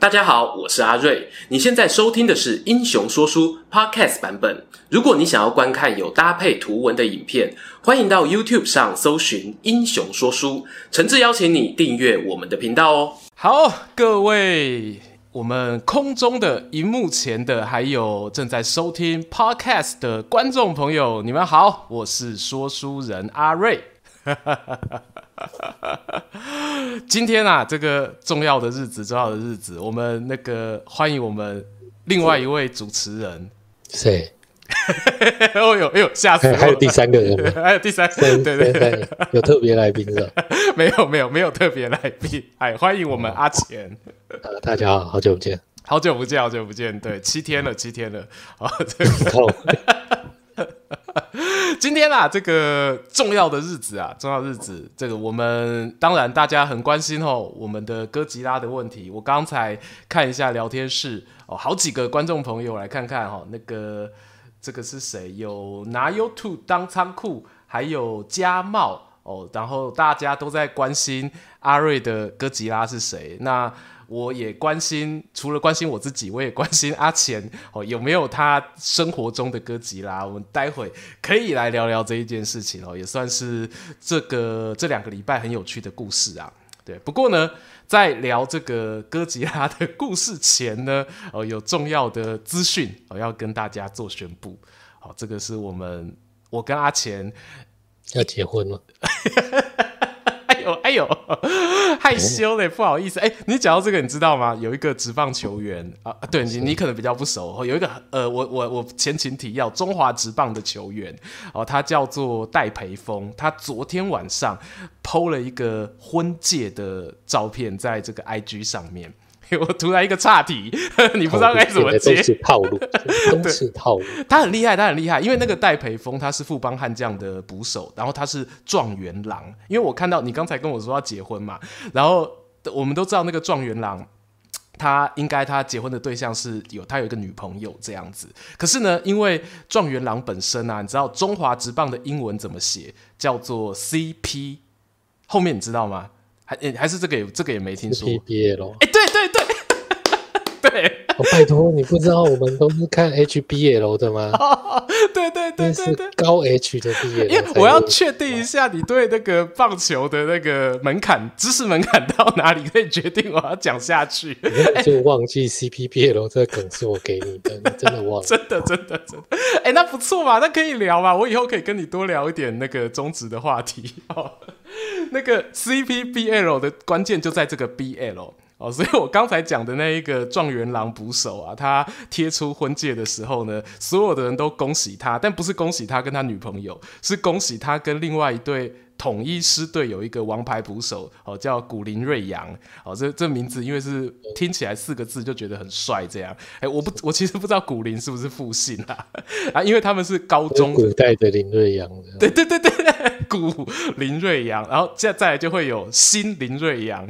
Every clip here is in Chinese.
大家好，我是阿瑞。你现在收听的是《英雄说书》Podcast 版本。如果你想要观看有搭配图文的影片，欢迎到 YouTube 上搜寻《英雄说书》，诚挚邀请你订阅我们的频道哦。好，各位，我们空中的、荧幕前的，还有正在收听 Podcast 的观众朋友，你们好，我是说书人阿瑞。今天啊，这个重要的日子，重要的日子，我们那个欢迎我们另外一位主持人，谁？哦呦，哎呦，吓死！还有第三个人吗？还有第三个人，对对对，有特别来宾的？没有没有没有特别来宾，哎，欢迎我们阿钱。呃，大家好，好久不见，好久不见，好久不见，对，七天了，七天了，啊，这个。今天啊，这个重要的日子啊，重要日子，这个我们当然大家很关心哦，我们的哥吉拉的问题。我刚才看一下聊天室哦，好几个观众朋友来看看哈、哦，那个这个是谁？有拿 YouTube 当仓库，还有家茂哦，然后大家都在关心阿瑞的哥吉拉是谁？那。我也关心，除了关心我自己，我也关心阿钱 哦，有没有他生活中的哥吉拉？我们待会可以来聊聊这一件事情哦，也算是这个这两个礼拜很有趣的故事啊。对，不过呢，在聊这个哥吉拉的故事前呢，哦，有重要的资讯哦要跟大家做宣布。好，这个是我们我跟阿钱要结婚了。哎呦，害羞嘞，不好意思。哎、欸，你讲到这个，你知道吗？有一个职棒球员啊，对你，你可能比较不熟。有一个呃，我我我前情提要，中华职棒的球员哦，他叫做戴培峰。他昨天晚上 PO 了一个婚戒的照片，在这个 IG 上面。我突然一个岔题，你不知道该怎么接。都是套路，都是套路。他很厉害，他很厉害，因为那个戴培峰他是富邦悍将的捕手，然后他是状元郎。因为我看到你刚才跟我说要结婚嘛，然后我们都知道那个状元郎，他应该他结婚的对象是有他有一个女朋友这样子。可是呢，因为状元郎本身啊，你知道中华职棒的英文怎么写？叫做 CP，后面你知道吗？还还是这个也这个也没听说。哦、拜托你不知道我们都是看 HBL 的吗？哦、对对对对对，高 H 的 BL。因为我要确定一下你对那个棒球的那个门槛知识门槛到哪里，可以决定我要讲下去。就忘记 CPBL 这个梗是我给你的，你真的忘了？真的真的真的。哎，那不错嘛，那可以聊嘛，我以后可以跟你多聊一点那个中职的话题。哦、那个 CPBL 的关键就在这个 BL。哦，所以我刚才讲的那一个状元郎捕手啊，他贴出婚戒的时候呢，所有的人都恭喜他，但不是恭喜他跟他女朋友，是恭喜他跟另外一对。统一狮队有一个王牌捕手哦，叫古林睿炀哦，这这名字因为是听起来四个字就觉得很帅，这样哎、欸，我不我其实不知道古林是不是复姓啊啊，因为他们是高中古代的林睿炀，对对对对，古林睿炀，然后再再来就会有新林睿炀，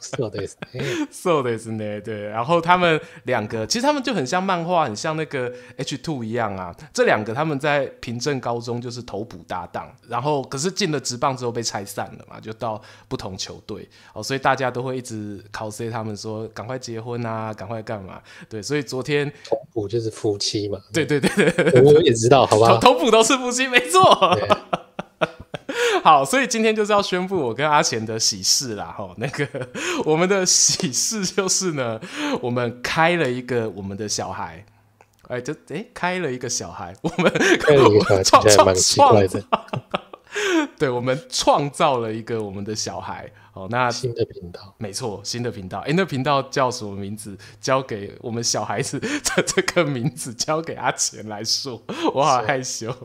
そうですね，そうですね，对，然后他们两个其实他们就很像漫画，很像那个 H two 一样啊，这两个他们在平镇高中就是投捕搭档，然后。 可是进了职棒之后被拆散了嘛，就到不同球队哦，所以大家都会一直 cos 他们说赶快结婚啊，赶快干嘛？对，所以昨天投捕就是夫妻嘛，对对对对，我也知道，好吧，投捕都是夫妻，没错。好，所以今天就是要宣布我跟阿贤的喜事啦，哈，那个 我们的喜事就是呢，我们开了一个我们的小孩。哎，就哎开了一个小孩，我们创创 创，对，我们创造了一个我们的小孩。哦，那新的频道，没错，新的频道。哎，那频道叫什么名字？交给我们小孩子的 这个名字，交给阿钱来说，我好害羞。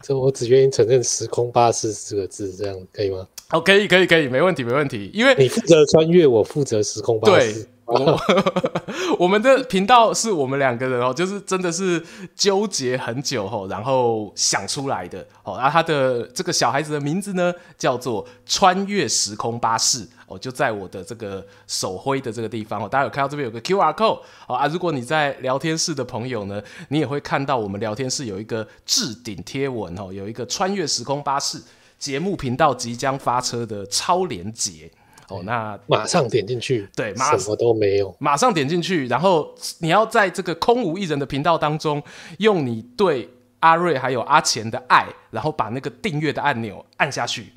这我只愿意承认“时空巴士”四个字，这样可以吗？哦，可以，可以，可以，没问题，没问题。因为你负责穿越，我负责时空巴士。我 我们的频道是我们两个人哦，就是真的是纠结很久后，然后想出来的哦。然后他的这个小孩子的名字呢，叫做“穿越时空巴士”哦，就在我的这个手挥的这个地方哦。大家有看到这边有个 QR code 哦啊，如果你在聊天室的朋友呢，你也会看到我们聊天室有一个置顶贴文哦，有一个“穿越时空巴士”节目频道即将发车的超连结。哦，那 马上点进去，对，马什么都没有，马上点进去，然后你要在这个空无一人的频道当中，用你对阿瑞还有阿钱的爱，然后把那个订阅的按钮按下去。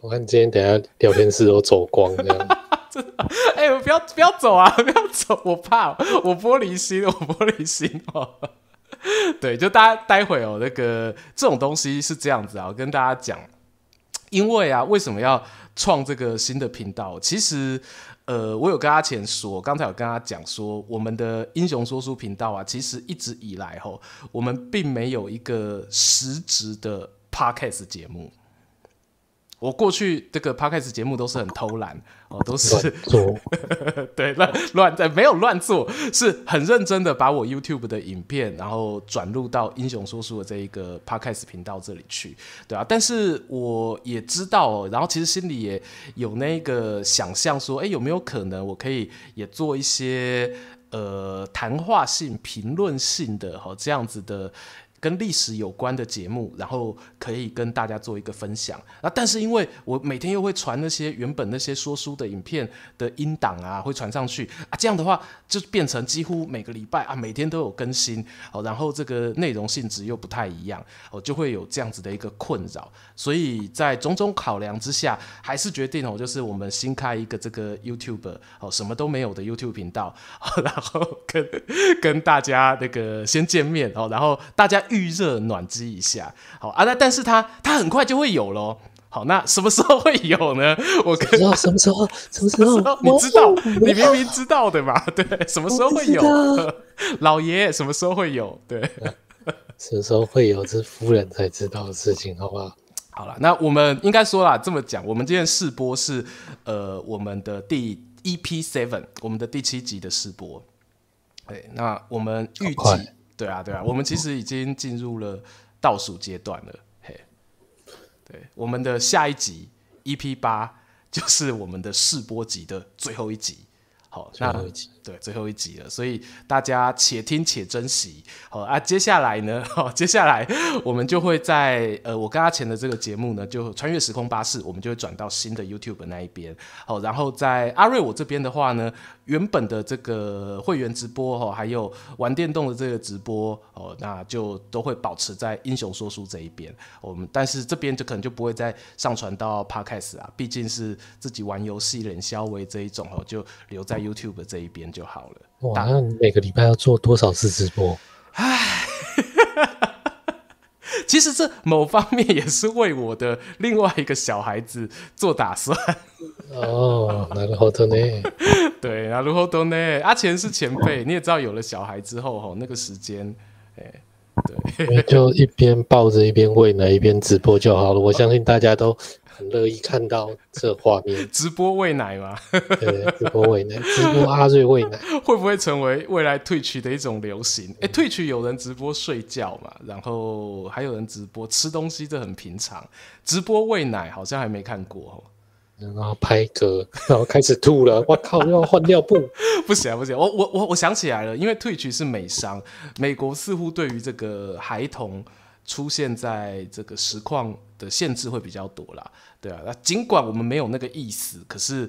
我看今天等下聊天室都走光这样。真的，哎、欸，不要不要走啊，不要走，我怕，我玻璃心，我玻璃心哦。对，就大家待会哦，那个这种东西是这样子啊，我跟大家讲，因为啊，为什么要创这个新的频道？其实，呃，我有跟阿钱说，刚才有跟他讲说，我们的英雄说书频道啊，其实一直以来吼，我们并没有一个实质的 podcast 节目。我过去这个 podcast 节目都是很偷懒哦，都是做 对乱乱在没有乱做，是很认真的把我 YouTube 的影片，然后转入到英雄说书的这一个 podcast 频道这里去，对啊，但是我也知道，然后其实心里也有那个想象说，哎，有没有可能我可以也做一些呃谈话性、评论性的哈这样子的。跟历史有关的节目，然后可以跟大家做一个分享啊。但是因为我每天又会传那些原本那些说书的影片的音档啊，会传上去啊，这样的话就变成几乎每个礼拜啊，每天都有更新哦。然后这个内容性质又不太一样哦，就会有这样子的一个困扰。所以在种种考量之下，还是决定哦，就是我们新开一个这个 YouTube 哦，什么都没有的 YouTube 频道，然后跟跟大家那个先见面哦，然后大家。预热暖机一下，好啊，那但是它它很快就会有咯。好，那什么时候会有呢？我可以什么时候？什么时候？你知道？你明明知道的嘛？对，什么时候会有？老爷什么时候会有？对，什么时候会有？这是夫人才知道的事情，好不好？好了，那我们应该说啦，这么讲，我们今天试播是呃我们的第 EP Seven，我们的第七集的试播。对，那我们预计。对啊，对啊，我们其实已经进入了倒数阶段了。嘿，对，我们的下一集 EP 八就是我们的试播集的最后一集。好，那对最后一集了，所以大家且听且珍惜。好啊，接下来呢，好，接下来我们就会在呃，我跟阿钱的这个节目呢，就穿越时空巴士，我们就会转到新的 YouTube 那一边。好，然后在阿瑞我这边的话呢，原本的这个会员直播哈，还有玩电动的这个直播哦，那就都会保持在英雄说书这一边。我们但是这边就可能就不会再上传到 Podcast 啊，毕竟是自己玩游戏冷消为这一种哦，就留在。YouTube 这一边就好了。哇，那你每个礼拜要做多少次直播？唉，其实这某方面也是为我的另外一个小孩子做打算。哦，那るほどね。对，那るほどね。阿钱是前辈，你也知道，有了小孩之后，吼，那个时间，哎，对，就一边抱着一边喂奶一边直播就好了。我相信大家都。 很乐意看到这画面，直播喂奶吗？对，直播喂奶，直播阿瑞喂奶，会不会成为未来 Twitch 的一种流行？哎、欸、Twitch 有人直播睡觉嘛，然后还有人直播吃东西，这很平常。直播喂奶好像还没看过，然后拍嗝，然后开始吐了，我靠，又要换尿布，不行不行，我我我我想起来了，因为 Twitch 是美商，美国似乎对于这个孩童出现在这个实况的限制会比较多啦。对啊，那尽管我们没有那个意思，可是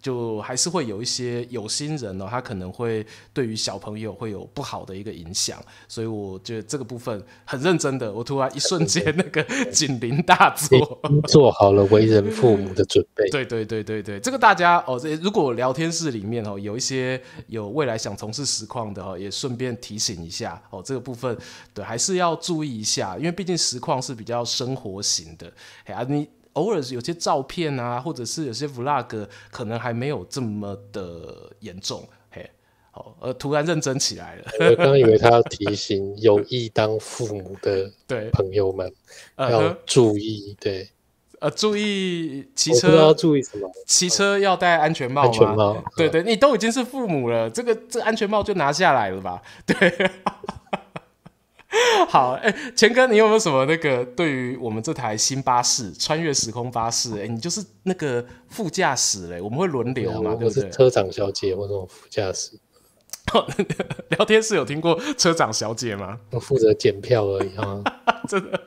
就还是会有一些有心人哦，他可能会对于小朋友会有不好的一个影响，所以我觉得这个部分很认真的。我突然一瞬间那个 警铃大作，做好了为人父母的准备。对对对对对，这个大家哦，这如果聊天室里面哦有一些有未来想从事实况的哦，也顺便提醒一下哦，这个部分对还是要注意一下，因为毕竟实况是比较生活型的，哎啊你。偶尔有些照片啊，或者是有些 vlog，可能还没有这么的严重，嘿，好，呃，突然认真起来了。我刚刚以为他要提醒有意当父母的对朋友们要注意，对，呃，注意骑车要注意什么？骑车要戴安全帽吗？安全帽，对对，你都已经是父母了，这个这安全帽就拿下来了吧？对。好，哎、欸，钱哥，你有没有什么那个对于我们这台新巴士穿越时空巴士？哎、欸，你就是那个副驾驶嘞，我们会轮流嘛，对不对？车长小姐或者副驾驶。聊天室有听过车长小姐吗？我负责检票而已啊，真的。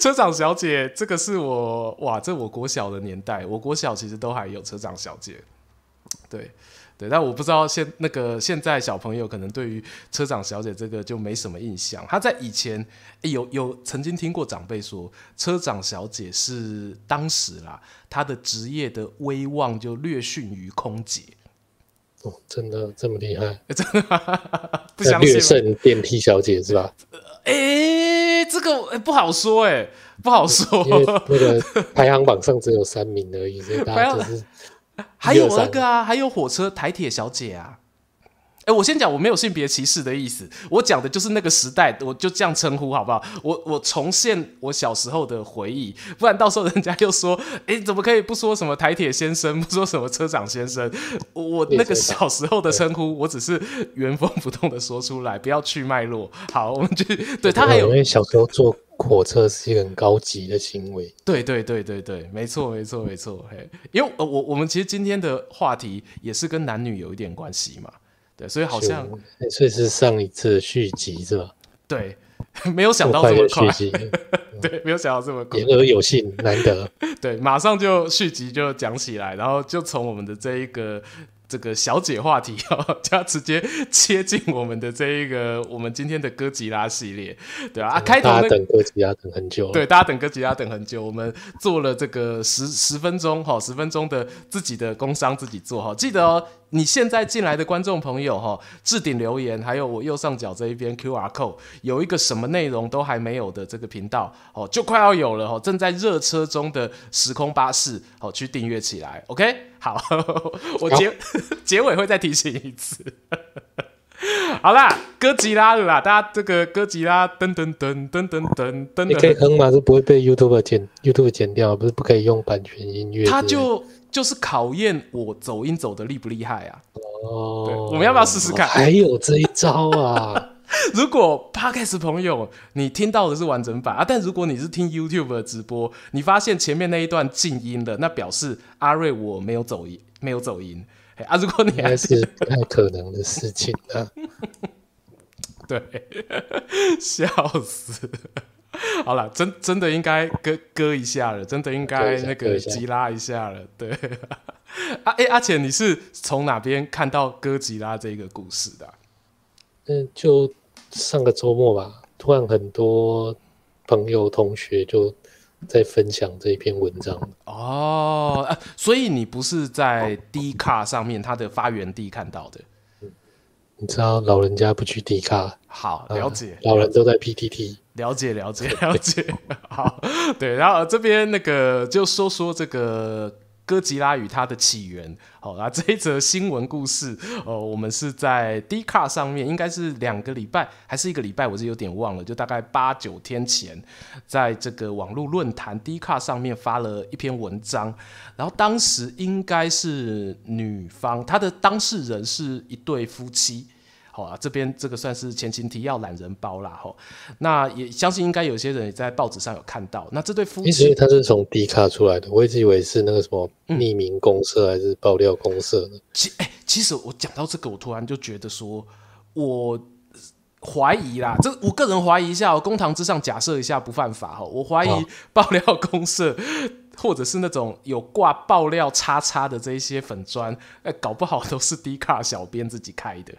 车长小姐，这个是我哇，这我国小的年代，我国小其实都还有车长小姐，对。对，但我不知道现那个现在小朋友可能对于车长小姐这个就没什么印象。他在以前有有曾经听过长辈说，车长小姐是当时啦，她的职业的威望就略逊于空姐。哦，真的这么厉害？欸、真的 不相信？略胜电梯小姐是吧？哎、欸，这个、欸、不好说哎、欸，不好说。因为那个排行榜上只有三名而已，所以大家就是。还有那个啊，还有火车台铁小姐啊。哎，我先讲，我没有性别歧视的意思，我讲的就是那个时代，我就这样称呼好不好？我我重现我小时候的回忆，不然到时候人家又说，哎，怎么可以不说什么台铁先生，不说什么车长先生？我那个小时候的称呼，我只是原封不动的说出来，不要去脉络。好，我们就对他还有，小时候坐火车是一个很高级的行为。对对对对对，没错没错没错。嘿，因为我我们其实今天的话题也是跟男女有一点关系嘛。对，所以好像，所以是上一次续集是吧？对，没有想到这么快，续集 对，没有想到这么快，言而有信，难得。对，马上就续集就讲起来，然后就从我们的这一个。这个小姐话题 哦，就要直接切进我们的这一个我们今天的哥吉拉系列，对啊，啊开头大家等哥吉拉等很久，对，大家等哥吉拉等很久，我们做了这个十十分钟哈，十分钟的自己的工商自己做哈，记得哦，你现在进来的观众朋友哈，置顶留言，还有我右上角这一边 QR code 有一个什么内容都还没有的这个频道哦，就快要有了哦，正在热车中的时空巴士哦，去订阅起来，OK。好，我 结结尾会再提醒一次。好啦，哥吉拉了啦，大家这个哥吉拉噔噔噔噔噔噔噔，你可以哼吗？是不会被 YouTube 剪 YouTube 剪掉，不是不可以用版权音乐。他就就是考验我走音走的厉不厉害啊？哦，我们要不要试试看？还有这一招啊！如果 Podcast 朋友你听到的是完整版啊，但如果你是听 YouTube 的直播，你发现前面那一段静音了，那表示阿瑞我没有走音，没有走音。啊，如果你还是不太可能的事情啊。对，笑死。好了，真真的应该割割一下了，真的应该那个吉拉一下了。对，啊，哎、欸，阿浅，你是从哪边看到哥吉拉这个故事的、啊？嗯，就上个周末吧，突然很多朋友同学就在分享这一篇文章。哦，啊、所以你不是在 D 卡上面它的发源地看到的？嗯、你知道老人家不去迪卡，好了解、啊，老人都在 PTT，了解了解了解。好，对，然后这边那个就说说这个。哥吉拉与它的起源，好，那这一则新闻故事，哦，我们是在 d c a r 上面，应该是两个礼拜还是一个礼拜，我是有点忘了，就大概八九天前，在这个网络论坛 d c a r 上面发了一篇文章，然后当时应该是女方，她的当事人是一对夫妻。好啊，这边这个算是前情提要懒人包啦，吼。那也相信应该有些人也在报纸上有看到。那这对夫妻，其实他是从迪卡出来的，我一直以为是那个什么匿名公社还是爆料公社呢？嗯、其哎、欸，其实我讲到这个，我突然就觉得说，我怀疑啦，这我个人怀疑一下，公堂之上假设一下不犯法哈。我怀疑爆料公社 或者是那种有挂爆料叉叉的这一些粉砖，哎，搞不好都是 D 卡小编自己开的。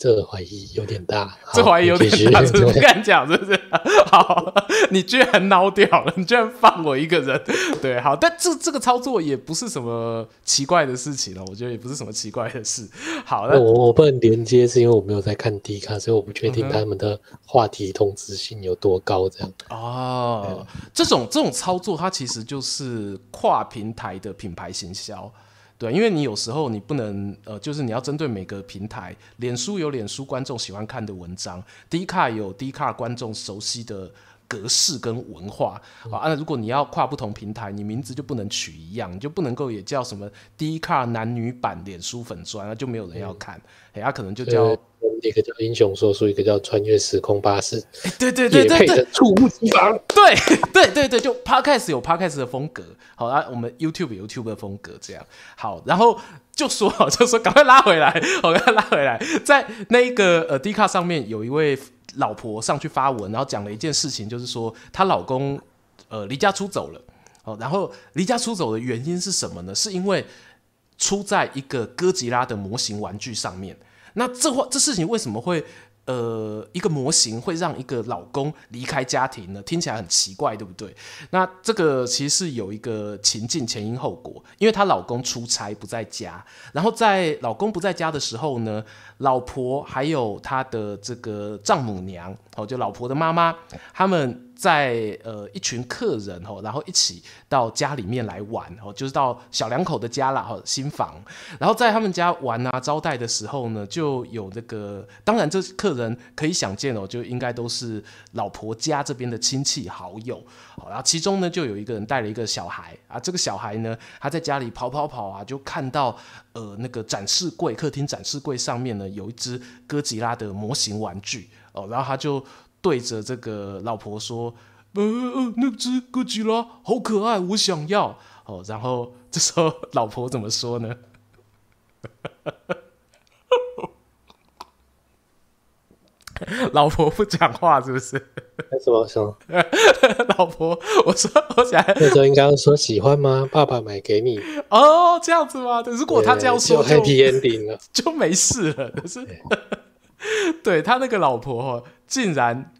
这个怀疑有点大，这怀疑有点大，是不敢讲，是不是？好，你居然孬掉了，你居然放我一个人，对，好，但这这个操作也不是什么奇怪的事情了，我觉得也不是什么奇怪的事。好，那我我不能连接，是因为我没有在看 D 卡，所以我不确定他们的话题通知性有多高，这样。哦，这种这种操作，它其实就是跨平台的品牌行销。对，因为你有时候你不能，呃，就是你要针对每个平台，脸书有脸书观众喜欢看的文章，D 卡有 D 卡观众熟悉的格式跟文化，嗯、啊，那如果你要跨不同平台，你名字就不能取一样，你就不能够也叫什么 D 卡男女版脸书粉砖，那就没有人要看，哎、嗯，他、啊、可能就叫。一个叫英雄说书，一个叫穿越时空巴士。欸、对对对对对，猝不及防。对对对对，就 Podcast 有 Podcast 的风格，好啊，我们 YouTube 有 YouTube 的风格，这样好。然后就说就说赶快拉回来，我赶快拉回来，在那个呃 D 卡上面有一位老婆上去发文，然后讲了一件事情，就是说她老公呃离家出走了。哦，然后离家出走的原因是什么呢？是因为出在一个哥吉拉的模型玩具上面。那这话这事情为什么会？呃，一个模型会让一个老公离开家庭呢？听起来很奇怪，对不对？那这个其实是有一个情境前因后果，因为她老公出差不在家，然后在老公不在家的时候呢，老婆还有她的这个丈母娘，哦，就老婆的妈妈，他们。在呃一群客人哦，然后一起到家里面来玩哦，就是到小两口的家了哈，新房。然后在他们家玩啊招待的时候呢，就有这个，当然这客人可以想见哦，就应该都是老婆家这边的亲戚好友。好然后其中呢就有一个人带了一个小孩啊，这个小孩呢他在家里跑跑跑啊，就看到呃那个展示柜，客厅展示柜上面呢有一只哥吉拉的模型玩具哦，然后他就。对着这个老婆说：“呃呃，那只哥吉拉好可爱，我想要。”哦，然后 这时候老婆怎么说呢？老婆不讲话是不是？什么什么？老婆，我说我想那时候应该说喜欢吗？爸爸买给你。哦，这样子吗？如果他这样说就，就 happy ending 了，就没事了。可是。对，他那个老婆哈，竟然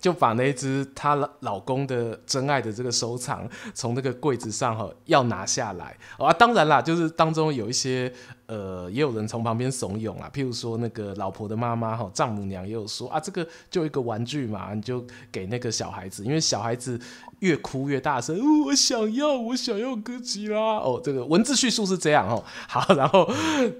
就把那只她老公的真爱的这个收藏从那个柜子上哈要拿下来啊！当然啦，就是当中有一些呃，也有人从旁边怂恿啊，譬如说那个老婆的妈妈哈，丈母娘也有说啊，这个就一个玩具嘛，你就给那个小孩子，因为小孩子。越哭越大声，我想要，我想要哥吉拉哦。这个文字叙述是这样哦。好，然后，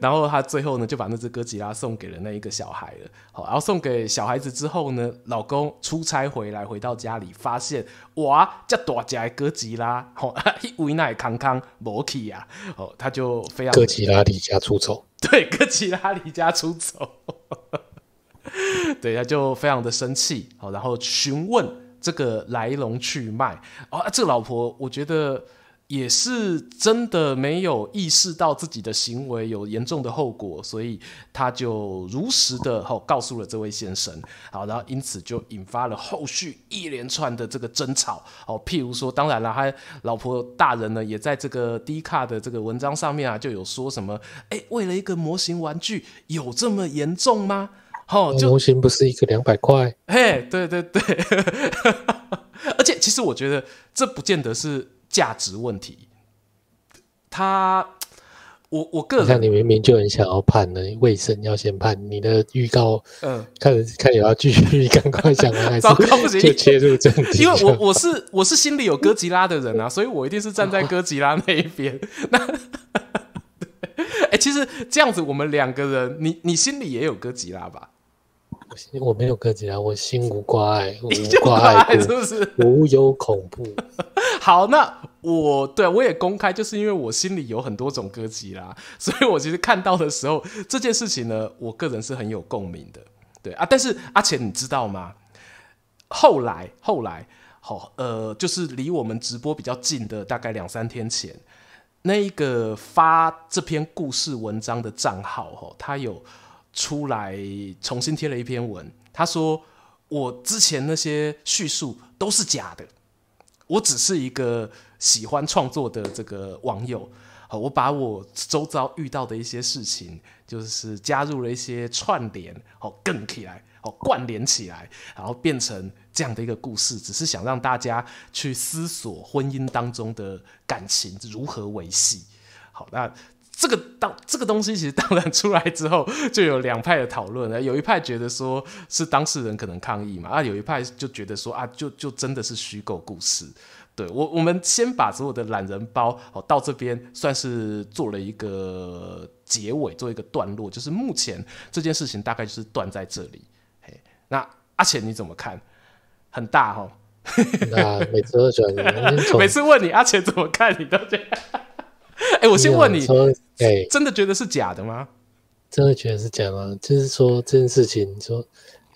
然后他最后呢就把那只哥吉拉送给了那一个小孩了。好，然后送给小孩子之后呢，老公出差回来，回到家里发现哇，这大只哥吉拉，哦，一为那康康没去啊。哦，他就非常哥吉拉离家出走。对，哥吉拉离家出走。对，他就非常的生气。好，然后询问。这个来龙去脉啊，这个老婆我觉得也是真的没有意识到自己的行为有严重的后果，所以他就如实的哈告诉了这位先生，好，然后因此就引发了后续一连串的这个争吵哦，譬如说，当然了，他老婆大人呢也在这个 D 卡的这个文章上面啊就有说什么，哎，为了一个模型玩具有这么严重吗？哦，就模型不是一个两百块？嘿，对对对，而且其实我觉得这不见得是价值问题。他，我我个人，看你明明就很想要判呢，为什么要先判？你的预告，嗯，看看你要继续赶快讲完，还是糟糕不行，就切入正题？因为我我是我是心里有哥吉拉的人啊，所以我一定是站在哥吉拉那一边。那，哎、欸，其实这样子，我们两个人，你你心里也有哥吉拉吧？我没有哥吉拉，我心无挂碍，无挂碍是不是？无有恐怖。好，那我对我也公开，就是因为我心里有很多种哥吉拉，所以我其实看到的时候，这件事情呢，我个人是很有共鸣的。对啊，但是阿钱，你知道吗？后来，后来，好，呃，就是离我们直播比较近的，大概两三天前，那一个发这篇故事文章的账号，哈，他有。出来重新贴了一篇文，他说：“我之前那些叙述都是假的，我只是一个喜欢创作的这个网友。好，我把我周遭遇到的一些事情，就是加入了一些串联，好，更起来，好，关联起来，然后变成这样的一个故事，只是想让大家去思索婚姻当中的感情如何维系。好，那。”这个当这个东西其实当然出来之后，就有两派的讨论了。有一派觉得说是当事人可能抗议嘛，啊，有一派就觉得说啊，就就真的是虚构故事。对，我，我们先把所有的懒人包哦到这边算是做了一个结尾，做一个段落，就是目前这件事情大概就是断在这里。嘿，那阿钱你怎么看？很大哈、哦，啊每次都转，每次问你阿钱怎么看，你都这样。哎、欸，我先问你，哎、欸，真的觉得是假的吗？真的觉得是假吗？就是说这件事情，说，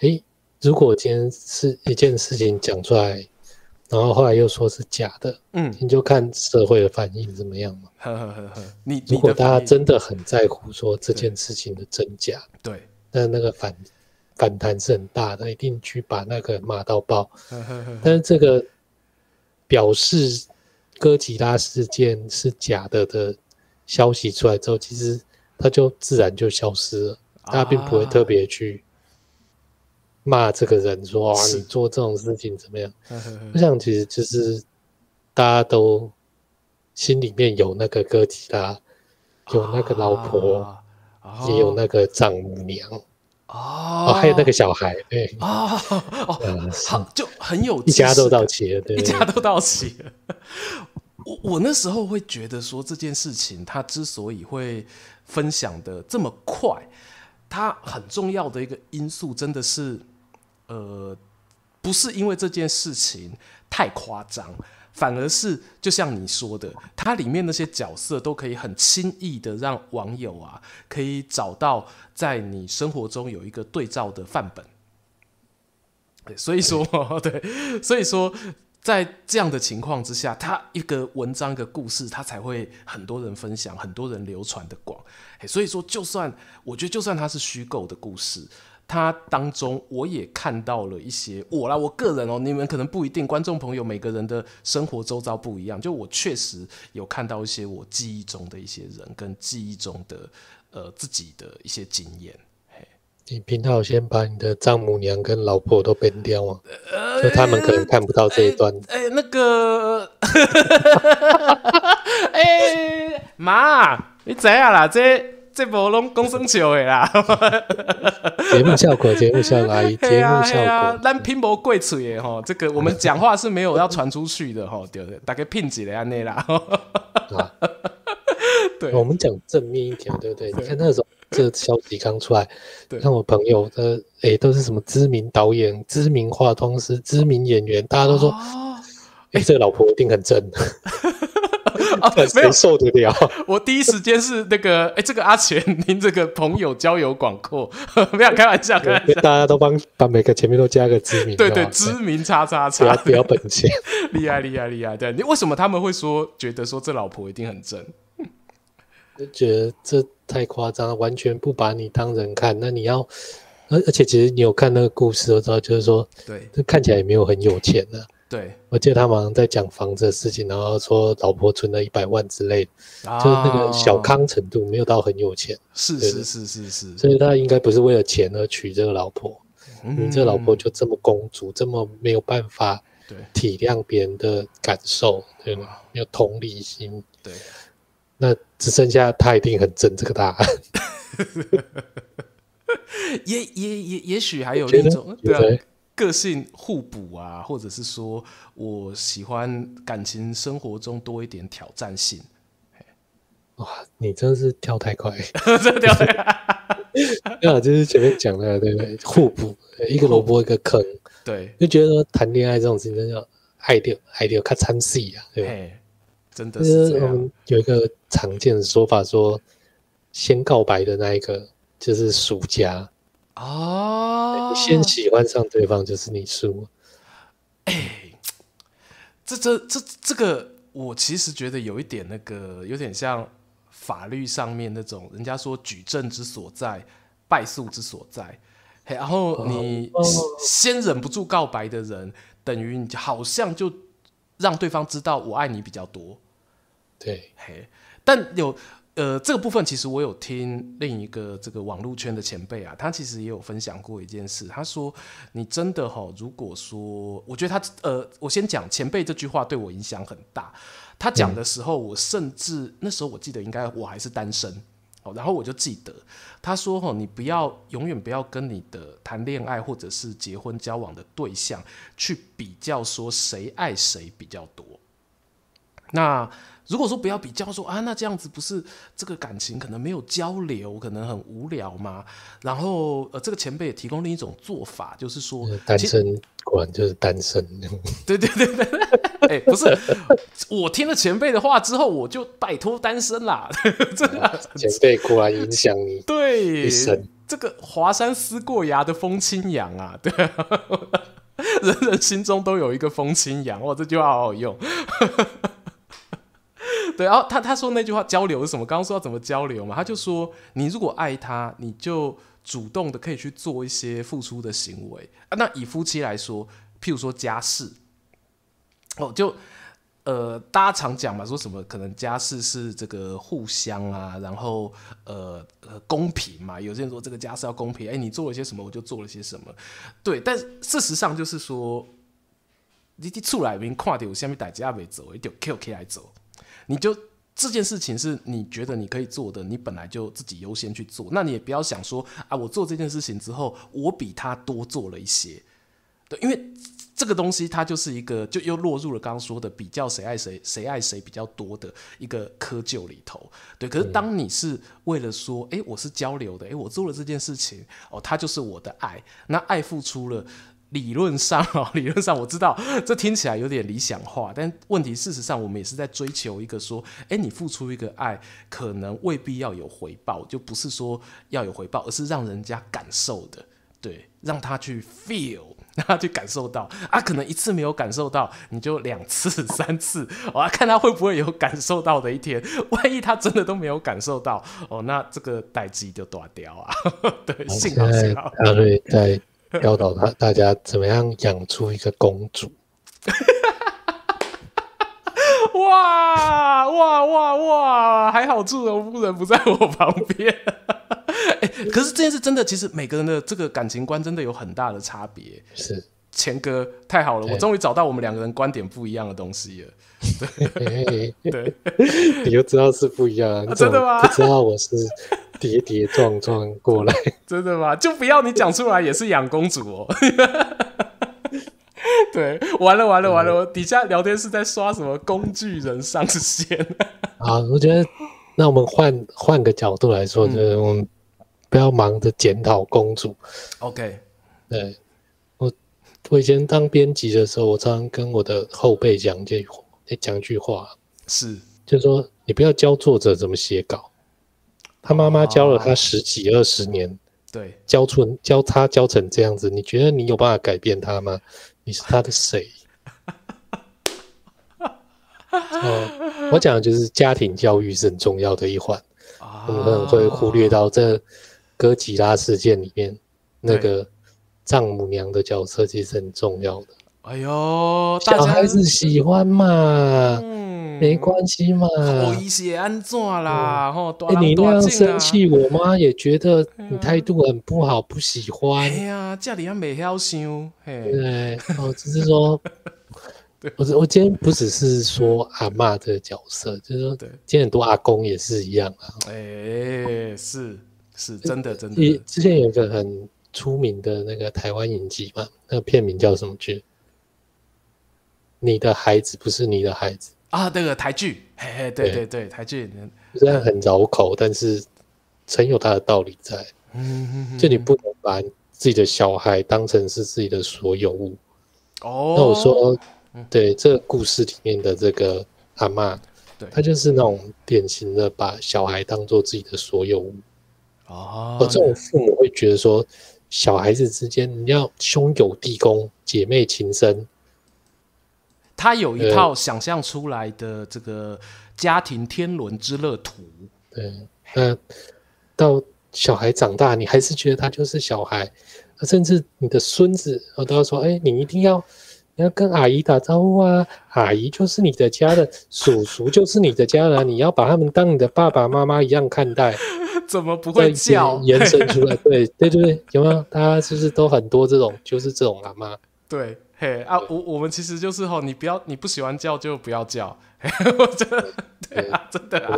哎、欸，如果今天是一件事情讲出来，然后后来又说是假的，嗯，你就看社会的反应怎么样嘛。呵呵呵呵，你如果大家真的很在乎说这件事情的真假，对，那那个反反弹是很大的，一定去把那个骂到爆。但是这个表示哥吉拉事件是假的的消息出来之后，其实他就自然就消失了，大家并不会特别去骂这个人说哇，你做这种事情怎么样？我想其实就是大家都心里面有那个哥吉拉，有那个老婆。也有那个丈母娘哦，还有那个小孩，对。哦哦，好，就很有一家都到齐了，对，一家都到齐了。我我那时候会觉得说这件事情，它之所以会分享的这么快，它很重要的一个因素，真的是呃，不是因为这件事情太夸张。反而是就像你说的，它里面那些角色都可以很轻易的让网友啊，可以找到在你生活中有一个对照的范本。所以说，对，所以说，在这样的情况之下，它一个文章一个故事，它才会很多人分享，很多人流传的广。所以说，就算我觉得，就算它是虚构的故事。它当中，我也看到了一些我啦，我个人哦，你们可能不一定，观众朋友每个人的生活周遭不一样。就我确实有看到一些我记忆中的一些人，跟记忆中的呃自己的一些经验。嘿，你频道先把你的丈母娘跟老婆都 ban 掉啊，呃、就他们可能看不到这一段。哎、欸欸，那个，哎妈，你知啊啦这。这波拢公生笑的啦，节目效果，节目效果，阿姨，节目效果。咱拼搏贵嘴的吼，这个我们讲话是没有要传出去的吼，对不对？大概拼几来安内啦。对，我们讲正面一点，对不对？你看那时候这消息刚出来，看我朋友的，哎，都是什么知名导演、知名化妆师、知名演员，大家都说，哎，这个老婆一定很正。啊，没有受得了。我第一时间是那个，哎、欸，这个阿钱，您这个朋友交友广阔，不要开玩笑，开玩笑。大家都帮把每个前面都加个知名，对对，知名叉叉叉，不要本钱，厉害厉害厉害。对，你为什么他们会说觉得说这老婆一定很正？就觉得这太夸张了，完全不把你当人看。那你要，而而且其实你有看那个故事，我知道就是说，对，这看起来也没有很有钱的。对，我记得他们在讲房子的事情，然后说老婆存了一百万之类的，啊、就是那个小康程度，没有到很有钱。是是是是是，所以他应该不是为了钱而娶这个老婆。嗯，你这个老婆就这么公主，这么没有办法体谅别人的感受，对吗？没有同理心。对，那只剩下他一定很正这个答案。也也也也许还有另一种对。个性互补啊，或者是说我喜欢感情生活中多一点挑战性。哇，你真是跳太快，真的跳太快。啊，就是前面讲的，对不对？互补，一个萝卜一个坑。对，就觉得说谈恋爱这种事情，真的爱掉爱掉，看参戏啊，对吧？真的是这样。有一个常见的说法，说先告白的那一个就是输家。哦，先喜欢上对方就是你输。哎、欸，这这这这个，我其实觉得有一点那个，有点像法律上面那种，人家说举证之所在，败诉之所在。嘿，然后你先忍不住告白的人，等于你好像就让对方知道我爱你比较多。对，嘿，但有。呃，这个部分其实我有听另一个这个网络圈的前辈啊，他其实也有分享过一件事。他说：“你真的哈，如果说，我觉得他呃，我先讲前辈这句话对我影响很大。他讲的时候，我甚至那时候我记得应该我还是单身哦，然后我就记得他说哈，你不要永远不要跟你的谈恋爱或者是结婚交往的对象去比较说谁爱谁比较多。那。”如果说不要比较说啊，那这样子不是这个感情可能没有交流，可能很无聊吗？然后呃，这个前辈也提供另一种做法，就是说单身果然就是单身。对对对对，哎、欸，不是，我听了前辈的话之后，我就摆脱单身啦。真的，前辈果然影响你，对，这个华山思过崖的风清扬啊，对啊，人人心中都有一个风清扬，哇，这句话好好用。对，然后他他说那句话交流是什么？刚刚说要怎么交流嘛？他就说，你如果爱他，你就主动的可以去做一些付出的行为啊。那以夫妻来说，譬如说家事，哦，就呃，大家常讲嘛，说什么可能家事是这个互相啊，然后呃呃公平嘛。有些人说这个家事要公平，哎，你做了些什么，我就做了些什么。对，但事实上就是说。你你出来面看到有下面大家没走，一定 Q K 来走。你就这件事情是你觉得你可以做的，你本来就自己优先去做。那你也不要想说啊，我做这件事情之后，我比他多做了一些。对，因为这个东西它就是一个，就又落入了刚刚说的比较谁爱谁，谁爱谁比较多的一个窠臼里头。对，可是当你是为了说，哎、欸，我是交流的，哎、欸，我做了这件事情，哦，他就是我的爱，那爱付出了。理论上 啊，理论上我知道这听起来有点理想化，但问题事实上我们也是在追求一个说，哎，你付出一个爱，可能未必要有回报，就不是说要有回报，而是让人家感受的，对，让他去 feel，让他去感受到啊，可能一次没有感受到，你就两次、三次，我要看他会不会有感受到的一天。万一他真的都没有感受到，哦，那这个代志就断掉啊。对，幸好幸好，他会在。教导他大家怎么样养出一个公主。哇哇哇哇！还好祝融夫人不在我旁边。欸，可是这件事真的，其实每个人的这个感情观真的有很大的差别。是，钱哥太好了，我终于找到我们两个人观点不一样的东西了。对，对 你就知道是不一样，啊，真的吗？不知道我是。跌跌撞撞过来，真的吗？就不要你讲出来，也是养公主哦。对，完了完了完了，底下聊天是在刷什么工具人上线？啊，我觉得那我们换换个角度来说，嗯、就是我们不要忙着检讨公主。OK，对我我以前当编辑的时候，我常常跟我的后辈讲这句讲一句话，是，就是说你不要教作者怎么写稿。他妈妈教了他十几二十年，对，教出教他教成这样子，你觉得你有办法改变他吗？你是他的谁？哦，我讲的就是家庭教育是很重要的一环，我们可能会忽略到这哥吉拉事件里面那个丈母娘的角色其实很重要的。哎呦，小孩子喜欢嘛？没关系嘛，我一些安怎啦？吼、嗯欸，你那样生气，我妈也觉得你态度很不好，不喜欢。哎呀，家里还没晓想，对，哦，只是说，我我今天不只是说阿嬷的角色，就是说，今天很多阿公也是一样啊。哎、欸，是是真的真的。之前有一个很出名的那个台湾影集嘛，那个片名叫什么剧？你的孩子不是你的孩子。啊，那个台剧，嘿嘿，对对对，台剧，虽然很绕口，但是很有它的道理在。嗯，就你不能把自己的小孩当成是自己的所有物。哦，那我说，对这个故事里面的这个阿嬷，对，她就是那种典型的把小孩当做自己的所有物。哦，而这种父母会觉得说，小孩子之间你要兄友弟恭，姐妹情深。他有一套想象出来的这个家庭天伦之乐图。对，那到小孩长大，你还是觉得他就是小孩，甚至你的孙子，我都要说，哎，你一定要你要跟阿姨打招呼啊，阿姨就是你的家的，叔叔就是你的家人，你要把他们当你的爸爸妈妈一样看待。怎么不会叫？延伸出来，对对对对，有没有？大家是不是都很多这种，就是这种阿妈？对。嘿啊，我我们其实就是吼，你不要你不喜欢叫就不要叫，我真的对啊，真的啊，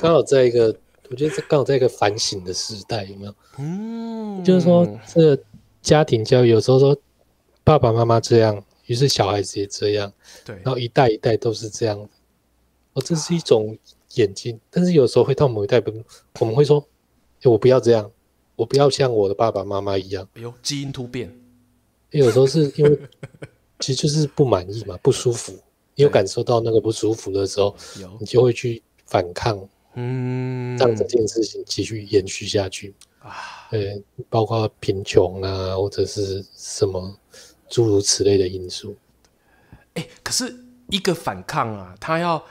刚好在一个，我觉得这刚好在一个反省的时代，有没有？嗯，就是说这个家庭教育有时候说爸爸妈妈这样，于是小孩子也这样，对，然后一代一代都是这样，哦，这是一种演进，但是有时候会到某一代，我们会说，欸，我不要这样，我不要像我的爸爸妈妈一样，哎呦，基因突变。有时候是因为，其实就是不满意嘛，不舒服。你有感受到那个不舒服的时候，你就会去反抗，嗯，让这件事情继续延续下去啊。对，包括贫穷啊，或者是什么诸如此类的因素。欸，可是一个反抗啊，他要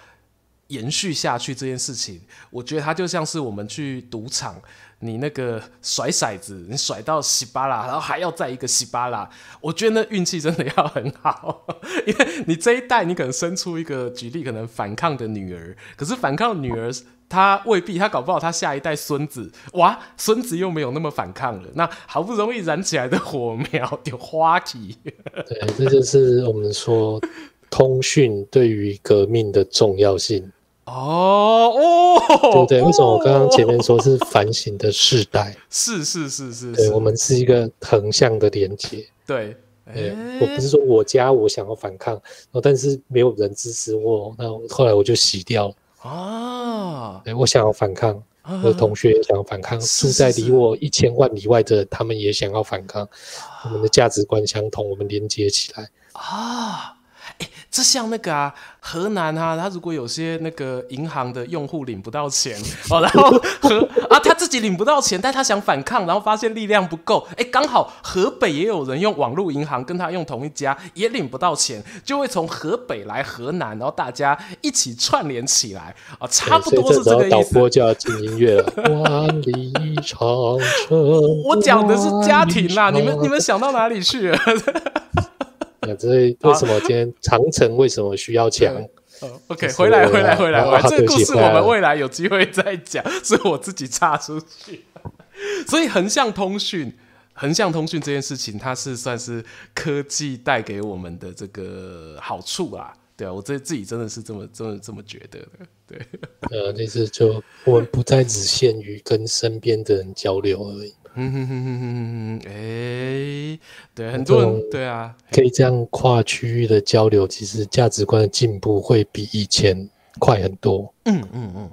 延续下去这件事情，我觉得它就像是我们去赌场，你那个甩骰子，你甩到西巴拉，然后还要再一个西巴拉，我觉得那运气真的要很好，因为你这一代你可能生出一个举例，可能反抗的女儿，可是反抗女儿她未必，她搞不好她下一代孙子，哇，孙子又没有那么反抗了，那好不容易燃起来的火苗就花起。对，这就是我们说通讯对于革命的重要性。哦哦，对不对？为什么我刚刚前面说是反省的世代？是是是是，对，我们是一个横向的连接。对，欸、我不是说我家我想要反抗，但是没有人支持我，那后来我就洗掉了啊。对，我想要反抗，啊、我的同学也想要反抗，住在离我一千万里外的，他们也想要反抗。我们的价值观相同，我们连接起来啊。欸、这像那个啊，河南啊，他如果有些那个银行的用户领不到钱 哦，然后河啊他自己领不到钱，但他想反抗，然后发现力量不够，哎、欸，刚好河北也有人用网络银行跟他用同一家，也领不到钱，就会从河北来河南，然后大家一起串联起来啊，差不多是这个意思。导播就要进音乐了，万里长城。我讲的是家庭啦，你们你们想到哪里去了？这为什么今天长城为什么需要墙？哦，OK，回来回来回来回来，这个故事我们未来有机会再讲，是我自己插出去。所以横向通讯，横向通讯这件事情，它是算是科技带给我们的这个好处啊。对啊，我这自己真的是这么这么这么觉得的。对，呃，那是就我们不再只限于跟身边的人交流而已。嗯哼哼哼哼哼，哎，对，很多人对啊，可以这样跨区域的交流，其实价值观的进步会比以前快很多。嗯嗯嗯，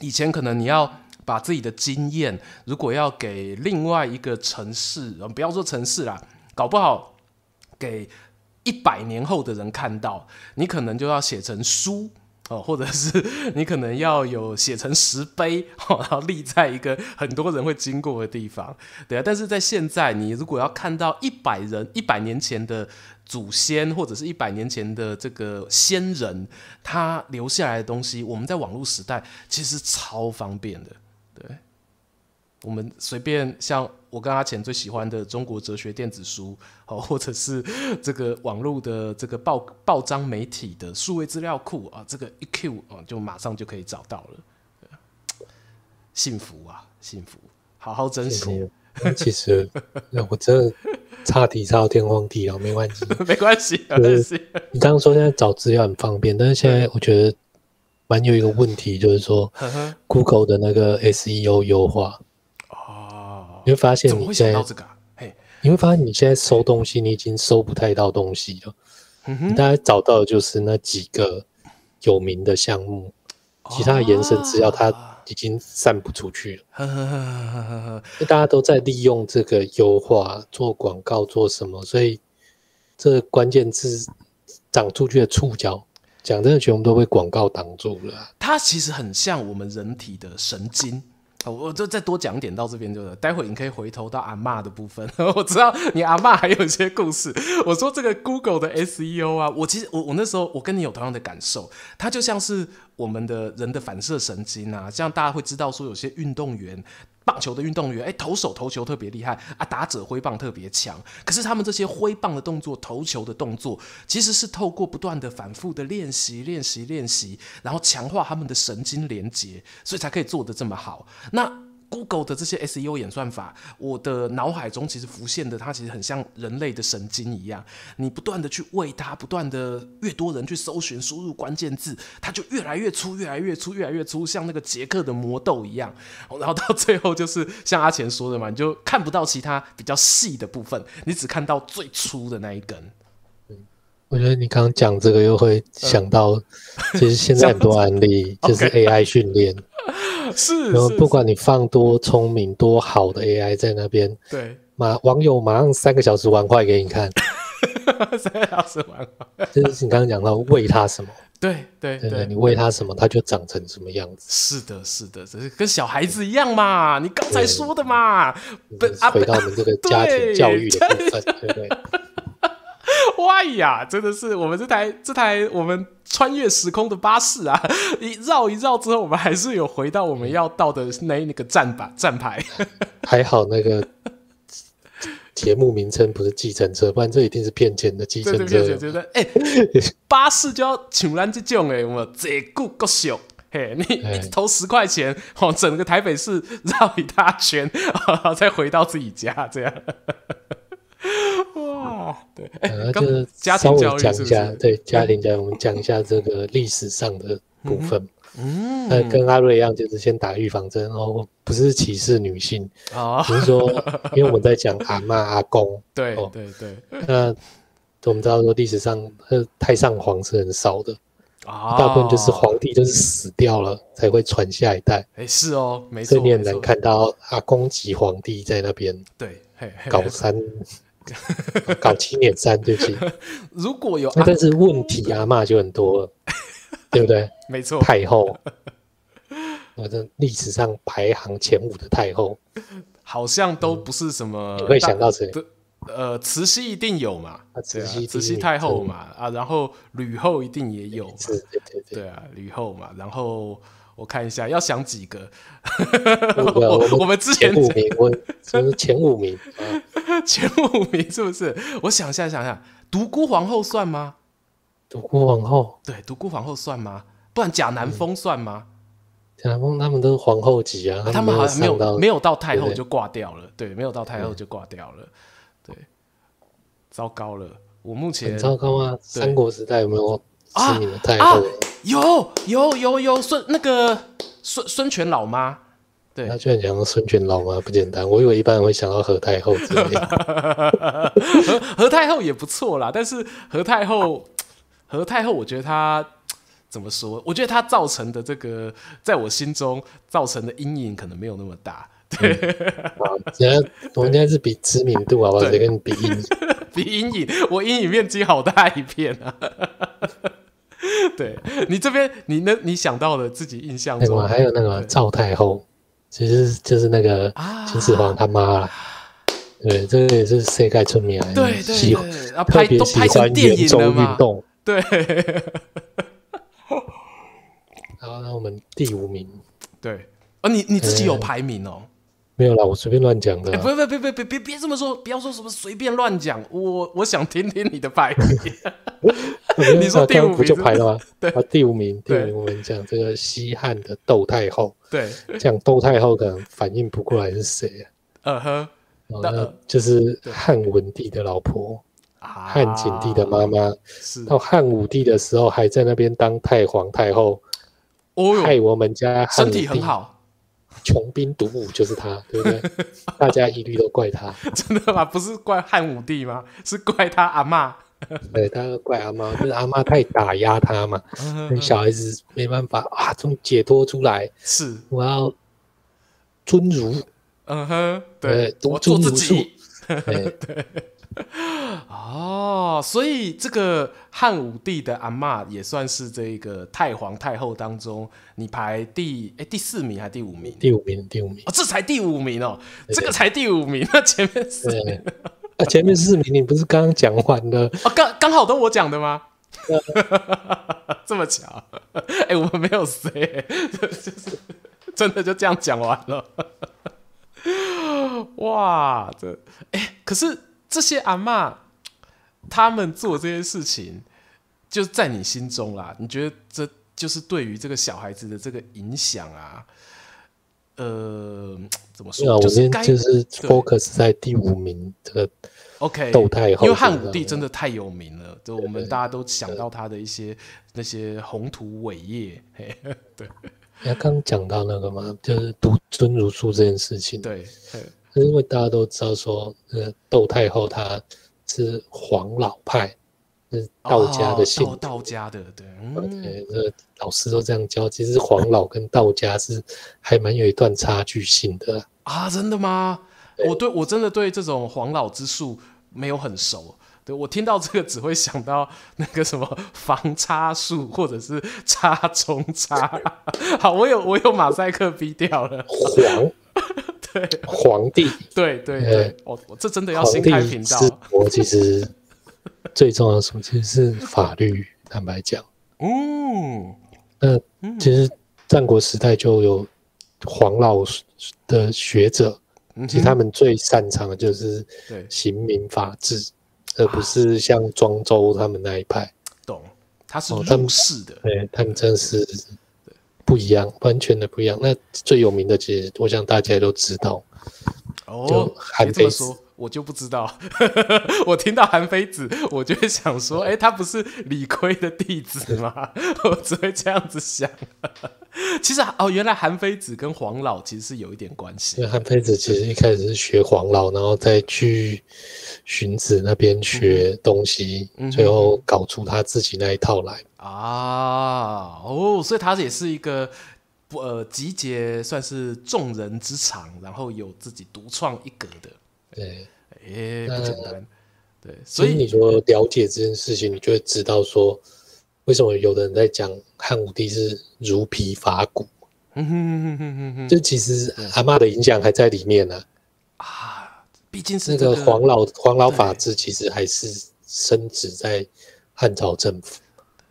以前可能你要把自己的经验，如果要给另外一个城市，不要说城市啦，搞不好给一百年后的人看到，你可能就要写成书。哦，或者是 你可能要有写成石碑，然后立在一个很多人会经过的地方，对啊。但是在现在，你如果要看到一百人、一百年前的祖先，或者是一百年前的这个先人，他留下来的东西，我们在网络时代其实超方便的，对。我们随便像我跟阿钱最喜欢的中国哲学电子书，哦，或者是这个网络的这个报报章媒体的数位资料库啊，这个一 Q 啊，就马上就可以找到了。幸福啊，幸福，好好珍惜。其实我真的差题差到天荒地老，没关系，没关系，没关系。你刚刚说现在找资料很方便，但是现在我觉得蛮有一个问题，就是说 Google 的那个 SEO 优化。你会发现你现在，你会发现你现在搜东西，你已经收不太到东西了。你大家找到的就是那几个有名的项目，其他的延伸资料它已经散不出去了。大家都在利用这个优化做广告做什么，所以这关键字长出去的触角，讲真的，全部都被广告挡住了。它其实很像我们人体的神经。我就再多讲点到这边就是，待会你可以回头到阿嬷的部分。我知道你阿嬷还有一些故事。我说这个 Google 的 SEO 啊，我其实我我那时候我跟你有同样的感受，它就像是我们的人的反射神经啊，这样大家会知道说有些运动员。棒球的运动员，哎，投手投球特别厉害啊，打者挥棒特别强。可是他们这些挥棒的动作、投球的动作，其实是透过不断的反复的练习、练习、练习，然后强化他们的神经连接，所以才可以做得这么好。那 Google 的这些 SEO 演算法，我的脑海中其实浮现的，它其实很像人类的神经一样。你不断的去喂它，不断的越多人去搜寻、输入关键字，它就越来越粗、越来越粗、越来越粗，像那个杰克的魔豆一样。然后到最后就是像阿钱说的嘛，你就看不到其他比较细的部分，你只看到最粗的那一根。我觉得你刚刚讲这个，又会想到，嗯、其实现在很多案例就是 AI 训练。是，然后不管你放多聪明、多好的 AI 在那边，对，马网友马上三个小时玩坏给你看，三个小时玩坏，就是你刚刚讲到喂它什么，对对对，你喂它什么，它就长成什么样子。是的，是的，这是跟小孩子一样嘛，你刚才说的嘛，回到我们这个家庭教育的部分，对不对？哇呀，真的是我们这台这台我们穿越时空的巴士啊，一绕一绕之后，我们还是有回到我们要到的那那个站吧站牌。还好那个节目名称不是计程车，不然这一定是骗钱的计程车。对对对，哎，巴士就要像咱这种哎，我这顾够秀。嘿，你你投十块钱，哦，整个台北市绕一大圈，然后再回到自己家，这样。哇，对，呃，就是家庭教育讲一下，对家庭教育，我们讲一下这个历史上的部分。嗯，呃，跟阿瑞一样，就是先打预防针，然后不是歧视女性，哦，只是说，因为我们在讲阿妈阿公，对对对，那我们知道说历史上，呃，太上皇是很少的。大部分就是皇帝就是死掉了才会传下一代，哎，是哦，没错，所以你很难看到阿公级皇帝在那边对搞三 搞七点三，对不起。如果有，但是问题阿妈就很多了，对不对？没错，太后，我这历史上排行前五的太后，好像都不是什么，你会想到谁？呃，慈禧一定有嘛？慈禧，慈禧太后嘛，啊，然后吕后一定也有，对对对，对啊，吕后嘛，然后我看一下，要想几个，我我们之前前五名，我就是前五名，前五名是不是？我想一下，想一下，独孤皇后算吗？独孤皇后，对，独孤皇后算吗？不然贾南风算吗？贾南风他们都是皇后级啊，他们好像没有没有到太后就挂掉了，对，没有到太后就挂掉了。对，糟糕了！我目前很糟糕啊！三国时代有没有知名的太后？有有有有孙那个孙孙权老妈，对，他居然讲孙权老妈不简单，我以为一般人会想到何太后之类的。何何太后也不错啦，但是何太后 何太后，我觉得她怎么说？我觉得她造成的这个，在我心中造成的阴影可能没有那么大。对，啊，现在我们现在是比知名度好不好？谁跟你比阴影？比阴影，我阴影面积好大一片啊！对你这边，你那，你想到的自己印象中，还有那个赵太后，其实就是那个秦始皇他妈了。对，这个也是世界出名，对对对，啊，拍都拍成电影了嘛？对。好，那我们第五名，对，哦，你你自己有排名哦。没有啦，我随便乱讲的。哎，不不不不别别别这么说，不要说什么随便乱讲。我我想听听你的排名。你说第五名不就排了吗？对，第五名，第五名我们讲这个西汉的窦太后。对，讲窦太后可能反应不过来是谁啊？嗯哼，那就是汉文帝的老婆，汉景帝的妈妈。是到汉武帝的时候还在那边当太皇太后，害我们家身体很好。穷兵黩武就是他，对不对？大家一律都怪他，真的吗？不是怪汉武帝吗？是怪他阿妈。对，他怪阿妈，就是阿妈太打压他嘛，那小孩子没办法啊，从解脱出来。是，我要尊儒。嗯哼，对，我做自己。对。哦，所以这个汉武帝的阿妈也算是这个太皇太后当中，你排第哎第四名还是第五名？第五名，第五名。哦，这才第五名哦，这个才第五名，那前面四名，啊，前面四名你不是刚刚讲完了？哦，刚刚好都我讲的吗？这么巧？哎，我们没有谁，就是真的就这样讲完了。哇，这哎，可是。这些阿嬷，他们做这些事情，就在你心中啦。你觉得这就是对于这个小孩子的这个影响啊？呃，怎么说？我们就是 focus 在第五名这个 OK 窦太后，因为汉武帝真的太有名了，就我们大家都想到他的一些那些宏图伟业。对，他刚讲到那个嘛，就是独尊儒术这件事情。对。因为大家都知道说，呃，窦太后她是黄老派，是道家的信道家的，对，嗯、对，这个老师都这样教。其实黄老跟道家是还蛮有一段差距性的啊，真的吗？对我对我真的对这种黄老之术没有很熟。对，我听到这个只会想到那个什么防差术，或者是差中差。好，我有我有马赛克逼掉了黄。对，皇帝，对对对，我我这真的要新开频道。我其实最重要的什么？其实是法律。坦白讲，嗯，那其实战国时代就有黄老的学者，嗯、其实他们最擅长的就是刑民法治，而不是像庄周他们那一派。懂，他是入世的，对他们真是不一样，完全的不一样。那最有名的，其实我想大家都知道，哦，就韩非子。我就不知道，我听到韩非子，我就会想说，哎、欸，他不是李逵的弟子吗？我只会这样子想。其实哦，原来韩非子跟黄老其实是有一点关系。韩非子其实一开始是学黄老，然后再去荀子那边学东西，嗯、最后搞出他自己那一套来。啊，哦，所以他也是一个不呃集结算是众人之长，然后有自己独创一格的。对，哎、欸，不简单。对，所以你说了解这件事情，你就会知道说，为什么有的人在讲汉武帝是如皮伐骨。嗯哼哼哼哼哼，就其实阿妈的影响还在里面呢、啊。啊，毕竟是、这个、那个黄老黄老法治，其实还是深植在汉朝政府。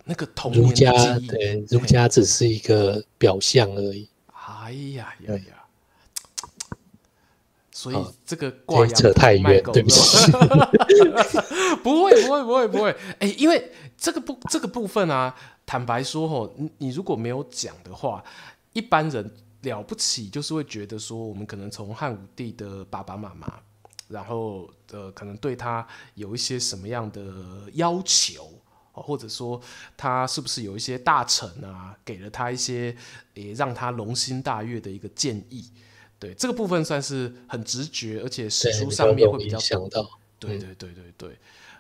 那个儒家对儒家只是一个表象而已。哎呀呀呀！所以这个挂羊扯太远，对不起。不会，不会，不会，不会。哎，因为这个部这个部分啊，坦白说吼，你你如果没有讲的话，一般人了不起就是会觉得说，我们可能从汉武帝的爸爸妈妈，然后呃，可能对他有一些什么样的要求，或者说他是不是有一些大臣啊，给了他一些也让他龙心大悦的一个建议。对这个部分算是很直觉，而且史书上面会比较想到。对对对对对，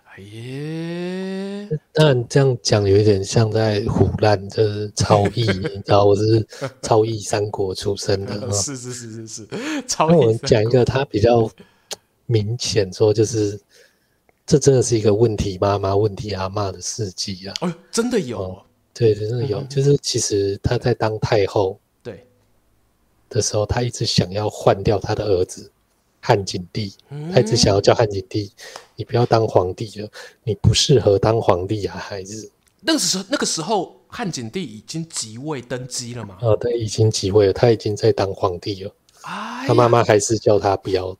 哎耶！当然这样讲有一点像在胡乱，就是超译，你知道我是超译三国出身的。是是是是是，超我们讲一个他比较明显说，就是这真的是一个问题妈妈、问题阿妈的事迹啊！哦，真的有，哦、对，真的有，就是其实他在当太后。的时候，他一直想要换掉他的儿子汉景帝，嗯、他一直想要叫汉景帝，你不要当皇帝了，你不适合当皇帝啊，孩子。那个时候，那个时候汉景帝已经即位登基了吗？哦，对，已经即位了，他已经在当皇帝了。哎、他妈妈还是叫他不要，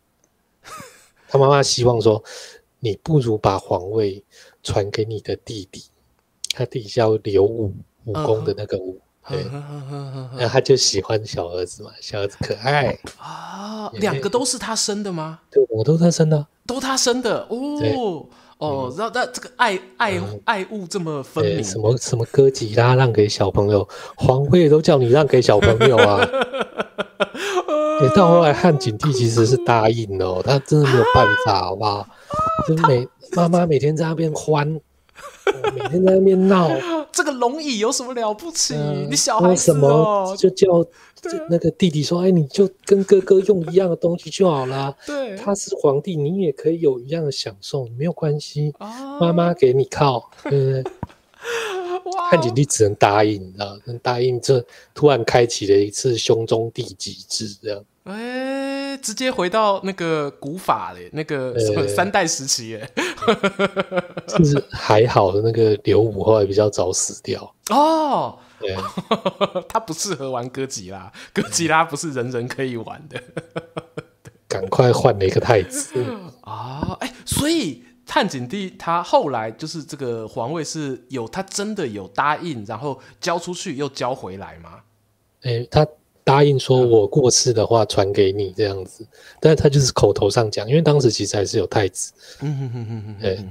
他妈妈希望说，你不如把皇位传给你的弟弟，他弟弟叫刘武，武功的那个武。嗯对，那他就喜欢小儿子嘛，小儿子可爱啊。两个都是他生的吗？对，我都是他生的，都他生的哦哦。然后那这个爱爱爱物这么分明，什么什么歌吉拉让给小朋友，皇位都叫你让给小朋友啊。到后来汉景帝其实是答应哦，他真的没有办法，好不好？就每妈妈每天在那边欢，每天在那边闹。这个龙椅有什么了不起？嗯、你小孩子哦，就叫那个弟弟说：“哎，你就跟哥哥用一样的东西就好了。”对，他是皇帝，你也可以有一样的享受，没有关系。啊、妈妈给你靠，对不对？哇！汉景帝只能答应，你知道？答应，这突然开启了一次兄终弟及制，这样。哎，直接回到那个古法嘞，那个什么三代时期耶。就 是还好的那个刘武后来比较早死掉哦。对，他不适合玩哥吉拉，哥吉拉不是人人可以玩的。赶快换了一个太子啊！哎，所以汉景帝他后来就是这个皇位是有他真的有答应，然后交出去又交回来吗？哎，他。答应说，我过世的话传给你这样子，但是他就是口头上讲，因为当时其实还是有太子。嗯哼哼哼哼，对。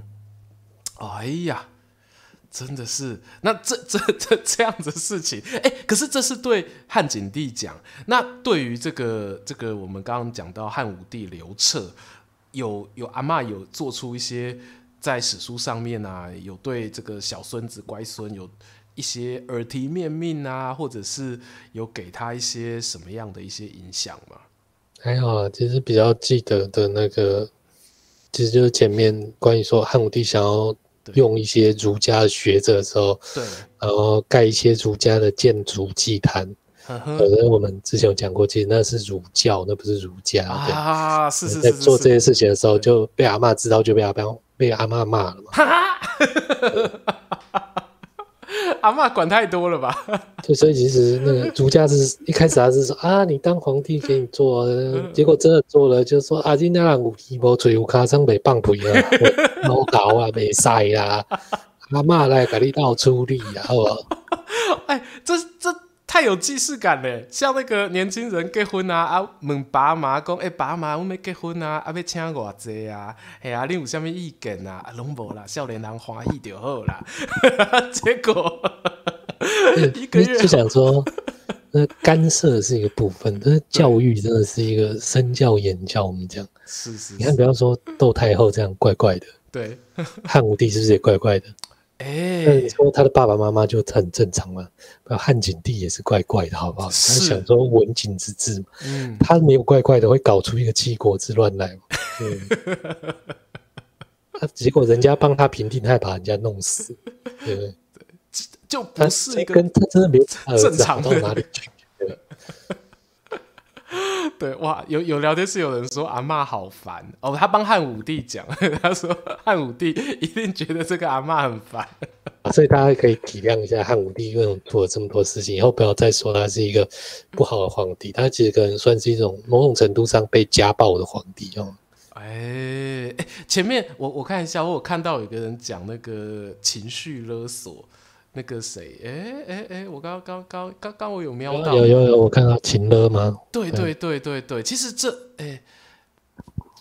哎呀，真的是，那这这这这样子的事情，哎，可是这是对汉景帝讲，那对于这个这个我们刚刚讲到汉武帝刘彻，有有阿嬷有做出一些在史书上面啊，有对这个小孙子乖孙有。一些耳提面命啊，或者是有给他一些什么样的一些影响吗？还好啊，其实比较记得的那个，其实就是前面关于说汉武帝想要用一些儒家的学者的时候，对，然后盖一些儒家的建筑祭坛。可能我们之前有讲过，其实那是儒教，那不是儒家。啊，是是是，在做这些事情的时候，就被阿嬷知道，就被阿嬷被阿嬷骂了嘛。阿妈管太多了吧？对，所以其实那个儒家是一开始还是说啊，你当皇帝给你做，结果真的做了，就说啊，你那人有皮无嘴有卡上被放屁啊，老搞啊，被塞啦，阿妈来给你到处理啊，好不好？哎，这这。太有既视感嘞，像那个年轻人结婚啊，啊问爸妈讲，哎、欸，爸妈，我们要结婚啊，啊要请偌济啊，哎呀、啊，你有啥物意见啊？啊，拢无啦，少年人欢喜就好啦。结果一个月就想说，那 干涉是一个部分，但是教育真的是一个身教言教。我们讲，是是，是，你看，比方说窦太后这样怪怪的，对，汉武帝是不是也怪怪的？哎、欸，那你说他的爸爸妈妈就很正常嘛？汉景帝也是怪怪的，好不好？他想说文景之治嘛，嗯，他没有怪怪的，会搞出一个七国之乱来嘛？嗯，他 结果人家帮他平定，他还把人家弄死，对不对？就不是一个跟他真的没正常到哪里去。对 哇，有有聊天室有人说阿妈好烦哦，他帮汉武帝讲，他说汉武帝一定觉得这个阿妈很烦，所以大家可以体谅一下汉武帝为什么做了这么多事情，以后不要再说他是一个不好的皇帝，他其实可能算是一种某种程度上被家暴的皇帝哦。哎哎，前面我我看一下，我有看到有个人讲那个情绪勒索。那个谁，哎哎哎，我刚刚刚刚刚我有瞄到，有有有，我看到情乐吗？对对对对对，其实这哎，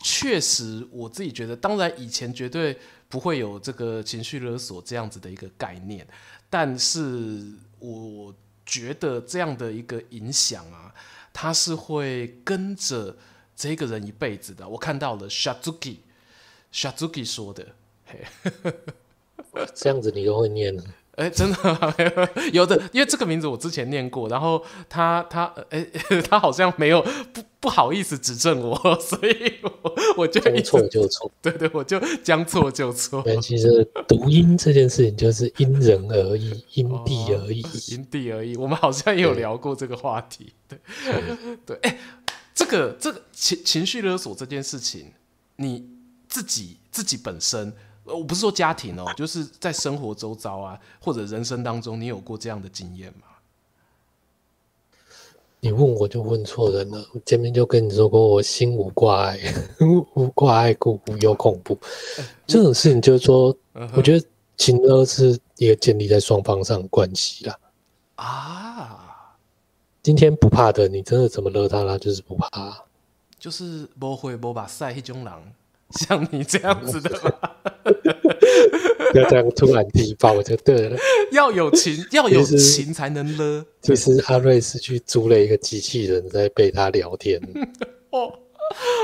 确实我自己觉得，当然以前绝对不会有这个情绪勒索这样子的一个概念，但是我觉得这样的一个影响啊，它是会跟着这个人一辈子的。我看到了 Shazuki Shazuki 说的，嘿，这样子你都会念呢？哎、欸，真的吗？有的，因为这个名字我之前念过，然后他他哎、欸，他好像没有不不好意思指正我，所以我我就将错就错，对对，我就将错就错。但其实读音这件事情就是因人而异，因地而异，哦，因地而异。我们好像也有聊过这个话题，对对。哎、欸，这个这个情情绪勒索这件事情，你自己自己本身。我不是说家庭哦，就是在生活周遭啊，或者人生当中，你有过这样的经验吗？你问我就问错人了。我前面就跟你说过，我心无挂碍，无 挂碍故无有恐怖。这种事情就是说，我觉得情勒是一个建立在双方上的关系啦。啊，今天不怕的，你真的怎么勒他，啦就是不怕。就是不会不把赛一种狼。像你这样子的 吗？要这样突然提报就对了。要有情，要有情才能勒。其实阿瑞是去租了一个机器人在陪他聊天。哦，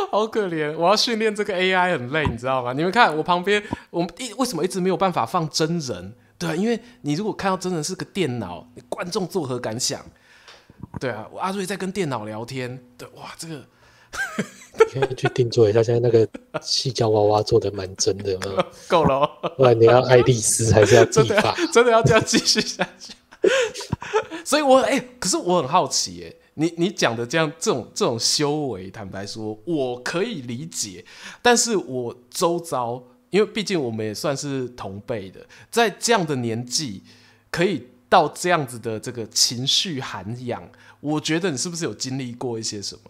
好可怜！我要训练这个 AI 很累，你知道吗？你们看我旁边，我们一为什么一直没有办法放真人？对啊，因为你如果看到真人是个电脑，观众作何感想？对啊，我阿瑞在跟电脑聊天。对，哇，这个。可以去定做一下，现在那个矽胶娃娃做的蛮真的，够了。不然你要爱丽丝还是要技法？真的要这样继续下去？所以我，我、欸、哎，可是我很好奇，哎，你你讲的这样这种这种修为，坦白说，我可以理解。但是我周遭，因为毕竟我们也算是同辈的，在这样的年纪，可以到这样子的这个情绪涵养，我觉得你是不是有经历过一些什么？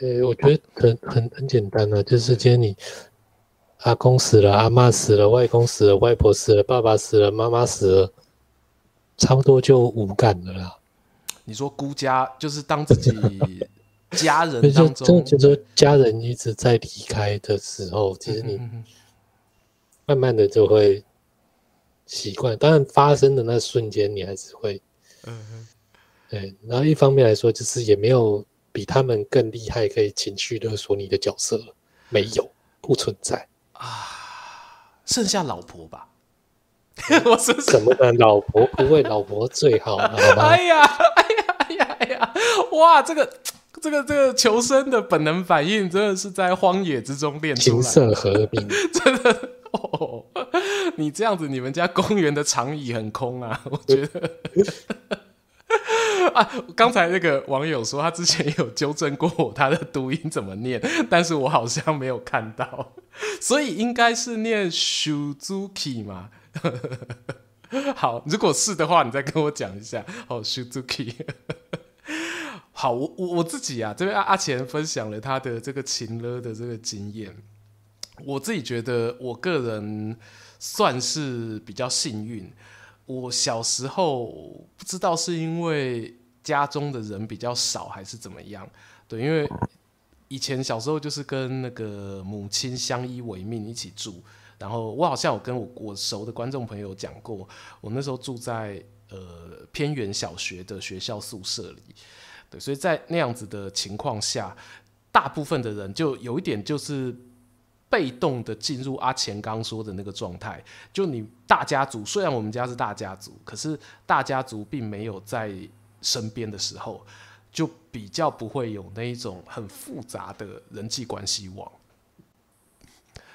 呃、欸，我觉得很很很简单啊，就是今天你阿公死了，阿嬷死了，外公死了，外婆死了，爸爸死了，妈妈死了，差不多就无感了啦。你说孤家就是当自己 家人当中，就就说家人一直在离开的时候，其实你慢慢的就会习惯。当然发生的那瞬间，你还是会，嗯哼，对。然后一方面来说，就是也没有。比他们更厉害，可以情绪勒索你的角色没有，不存在啊，剩下老婆吧。我是什么的老婆？不会，老婆最好了？哎呀，哎呀，哎呀，哎呀！哇，这个，这个，这个求生的本能反应，真的是在荒野之中练出来的。琴瑟和鸣，真的哦。你这样子，你们家公园的长椅很空啊，我觉得。啊，刚才那个网友说他之前有纠正过我他的读音怎么念，但是我好像没有看到，所以应该是念 Shuzuki 嘛。好，如果是的话，你再跟我讲一下。哦，Shuzuki。好，我我我自己啊，这边阿阿钱分享了他的这个情勒的这个经验。我自己觉得，我个人算是比较幸运。我小时候不知道是因为家中的人比较少，还是怎么样。对，因为以前小时候就是跟那个母亲相依为命一起住。然后我好像有跟我我熟的观众朋友讲过，我那时候住在呃偏远小学的学校宿舍里。对，所以在那样子的情况下，大部分的人就有一点就是。被动的进入阿钱刚说的那个状态，就你大家族，虽然我们家是大家族，可是大家族并没有在身边的时候，就比较不会有那一种很复杂的人际关系网。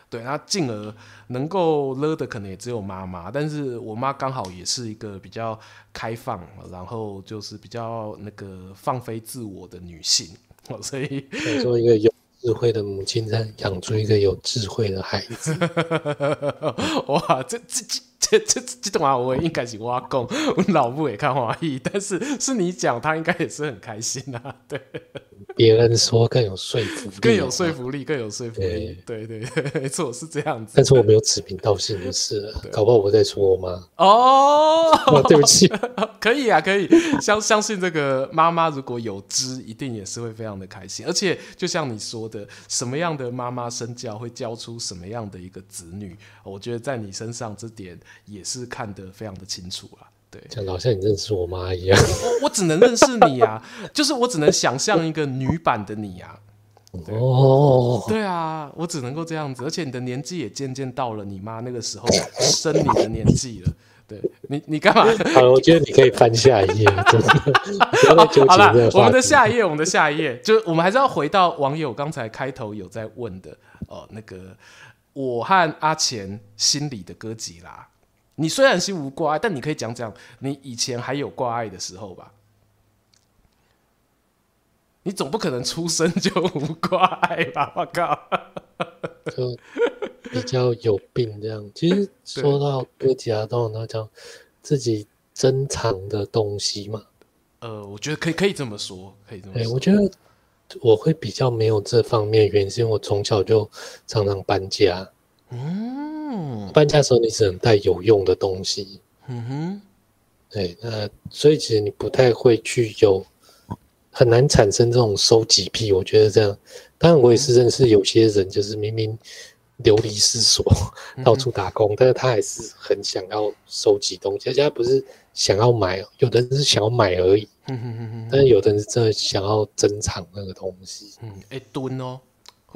对，那进而能够勒的可能也只有妈妈，但是我妈刚好也是一个比较开放，然后就是比较那个放飞自我的女性，所以做一个有。智慧的母亲在养出一个有智慧的孩子。哇，这这这这这这段话我应该是我讲，我老母也看华裔，但是是你讲，他应该也是很开心啊。对，别人说更有说服力，更有说服力，更有说服力。对对对，没错，是这样子。但是我没有指名道姓就是了，搞不好我在说我妈。哦，对不起，可以啊，可以相相信这个妈妈如果有知，一定也是会非常的开心。而且就像你说的，什么样的妈妈身教会教出什么样的一个子女，我觉得在你身上这点也是看得非常的清楚啊。对，讲的好像你认识我妈一样。我我只能认识你啊，就是我只能想象一个女版的你啊。哦，对啊，我只能够这样子，而且你的年纪也渐渐到了你妈那个时候 生你的年纪了。对你，你干嘛？好了，我觉得你可以翻下一页，真的。好了，我们的下一页，我们的下一页，就我们还是要回到网友刚才开头有在问的哦，那个我和阿钱心里的哥吉拉。你虽然心无挂碍，但你可以讲讲你以前还有挂碍的时候吧？你总不可能出生就无挂碍吧？我靠，就比较有病这样。其实 说到哥吉拉，都那叫自己珍藏的东西嘛。呃，我觉得可以，可以这么说，可以这么说。欸，我觉得我会比较没有这方面原因，是因为我从小就常常搬家。嗯。搬家的时候，你只能带有用的东西。嗯哼，对，那所以其实你不太会去有很难产生这种收集癖。我觉得这样，当然我也是认识有些人，就是明明流离失所，到处打工，但是他还是很想要收集东西。而且他不是想要买，有的人是想要买而已。嗯哼哼哼，但是有的人是真的想要珍藏那个东西。嗯，哎，蹲哦。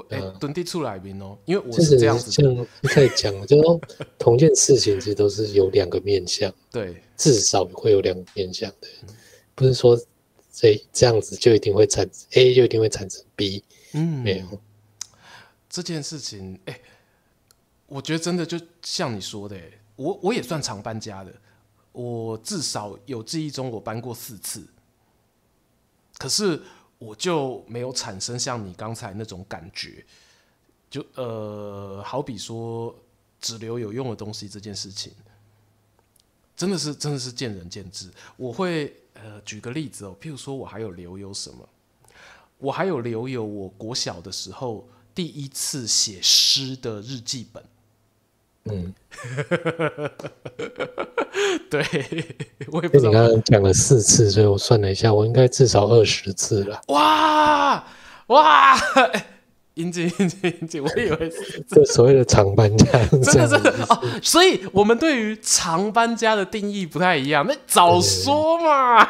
哎，蹲地出来宾哦，因为我是这样子，这样可以讲，就说 同件事情其实都是有两个面向，对，至少会有两个面向的，不是说这这样子就一定会产生 A 就一定会产生 B，嗯，没有。这件事情，哎，我觉得真的就像你说的，我我也算常搬家的，我至少有记忆中我搬过四次，可是。我就没有产生像你刚才那种感觉，就呃，好比说只留有用的东西这件事情，真的是真的是见仁见智。我会呃举个例子哦，譬如说我还有留有什么，我还有留有我国小的时候第一次写诗的日记本。嗯，对，我也不知道。你刚刚讲了四次，所以我算了一下，我应该至少二十次了。哇哇！英姐，英姐，英姐，我以为是这所谓的长搬家，真的真的哦。所以我们对于长搬家的定义不太一样。那早说嘛，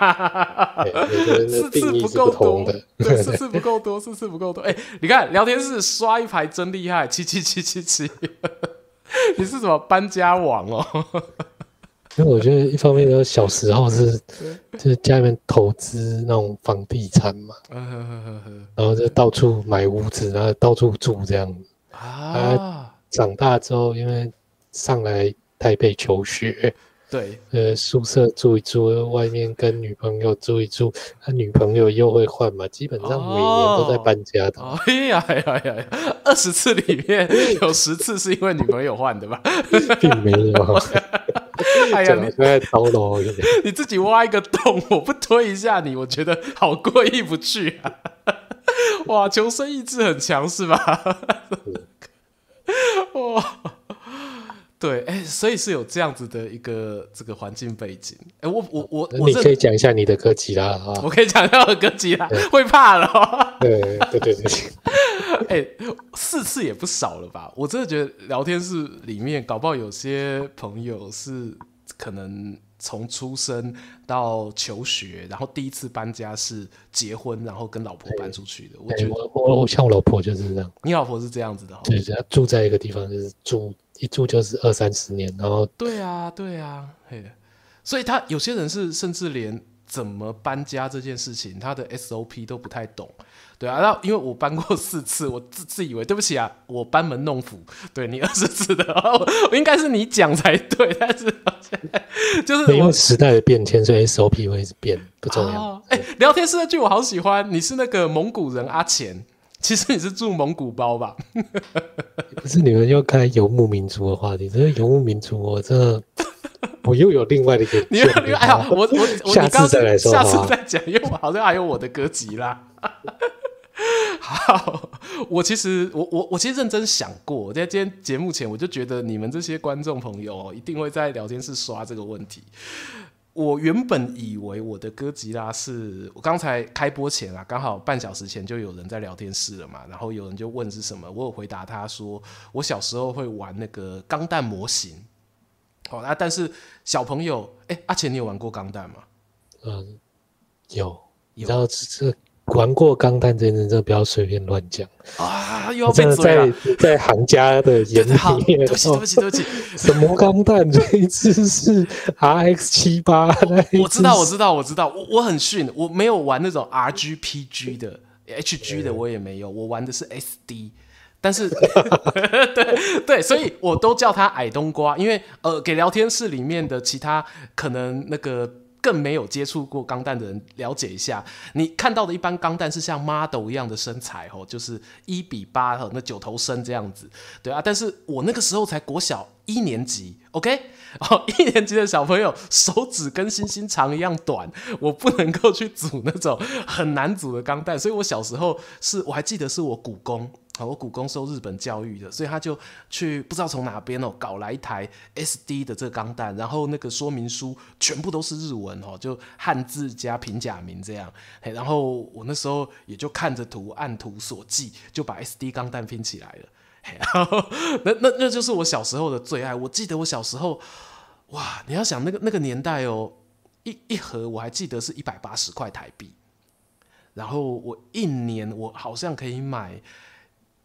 四次不够多，对，四次不够多，四次不够多。哎，你看聊天室刷一排真厉害，七七七七七。你是什么搬家王哦？因为我觉得一方面，就是小时候是就是家里面投资那种房地产嘛，然后就到处买屋子，然后到处住这样啊。长大之后，因为上来台北求学，对，呃，宿舍住一住，外面跟女朋友住一住，他女朋友又会换嘛，基本上每年都在搬家的。哦、哎呀哎呀哎呀，二十次里面 有十次是因为女朋友换的吧？并没有。哎呀，你在叨叨，你自己挖一个洞，我不推一下你，我觉得好过意不去啊！哇，求生意志很强是吧？哇！对，哎，所以是有这样子的一个这个环境背景。哎，我我我，你可以讲一下你的哥吉拉啊？我可以讲一下我的哥吉拉，会怕了、哦。对对对对。哎，四次也不少了吧？我真的觉得聊天室里面搞不好有些朋友是可能从出生到求学，然后第一次搬家是结婚，然后跟老婆搬出去的。我觉得我我像我老婆就是这样。你老婆是这样子的、哦？对，她住在一个地方就是住。一住就是二三十年，然后对啊，对啊，嘿，所以他有些人是甚至连怎么搬家这件事情，他的 SOP 都不太懂，对啊，然后因为我搬过四次，我自自以为对不起啊，我班门弄斧，对你二十次的，我，我应该是你讲才对，但是就是因为时代的变迁，所以 SOP 会变，不重要。哎、哦欸，聊天室的剧我好喜欢，你是那个蒙古人阿钱。其实你是住蒙古包吧？不是，你们又开游牧民族的话题，这个游牧民族，我真的，我又有另外的一个。你有另外，哎呀，我我我 下次再来说，下次再讲，因为我好像还有我的歌集啦。好，我其实我我我其实认真想过，在今天节目前，我就觉得你们这些观众朋友一定会在聊天室刷这个问题。我原本以为我的哥吉拉是我刚才开播前啊，刚好半小时前就有人在聊天室了嘛，然后有人就问是什么，我有回答他说，我小时候会玩那个钢弹模型。好、哦、啊，但是小朋友，哎，阿钱你有玩过钢弹吗？嗯，有，有，然后这。玩过钢弹这件事，不要随便乱讲啊！又要被嘴了。在在行家的眼里面，对不起，对不起，对不起。什么钢弹？这一次是 RX 七八。我知道，我知道，我知道。我我很逊，我没有玩那种 RGPG 的，HG 的我也没有。我玩的是 SD，但是 对对，所以我都叫他矮冬瓜，因为呃，给聊天室里面的其他可能那个。更没有接触过钢弹的人了解一下，你看到的一般钢弹是像 model 一样的身材哦，就是一比八那九头身这样子，对啊。但是我那个时候才国小一年级，OK，哦，一年级的小朋友手指跟星星长一样短，我不能够去组那种很难组的钢弹，所以我小时候是我还记得是我姑公。我姑公受日本教育的，所以他就去不知道从哪边哦搞来一台 SD 的这个钢弹，然后那个说明书全部都是日文哦，就汉字加平假名这样。然后我那时候也就看着图按图索骥，就把 SD 钢弹拼起来了。然后那那那就是我小时候的最爱。我记得我小时候，哇，你要想那个那个年代哦，一一盒我还记得是一百八十块台币，然后我一年我好像可以买。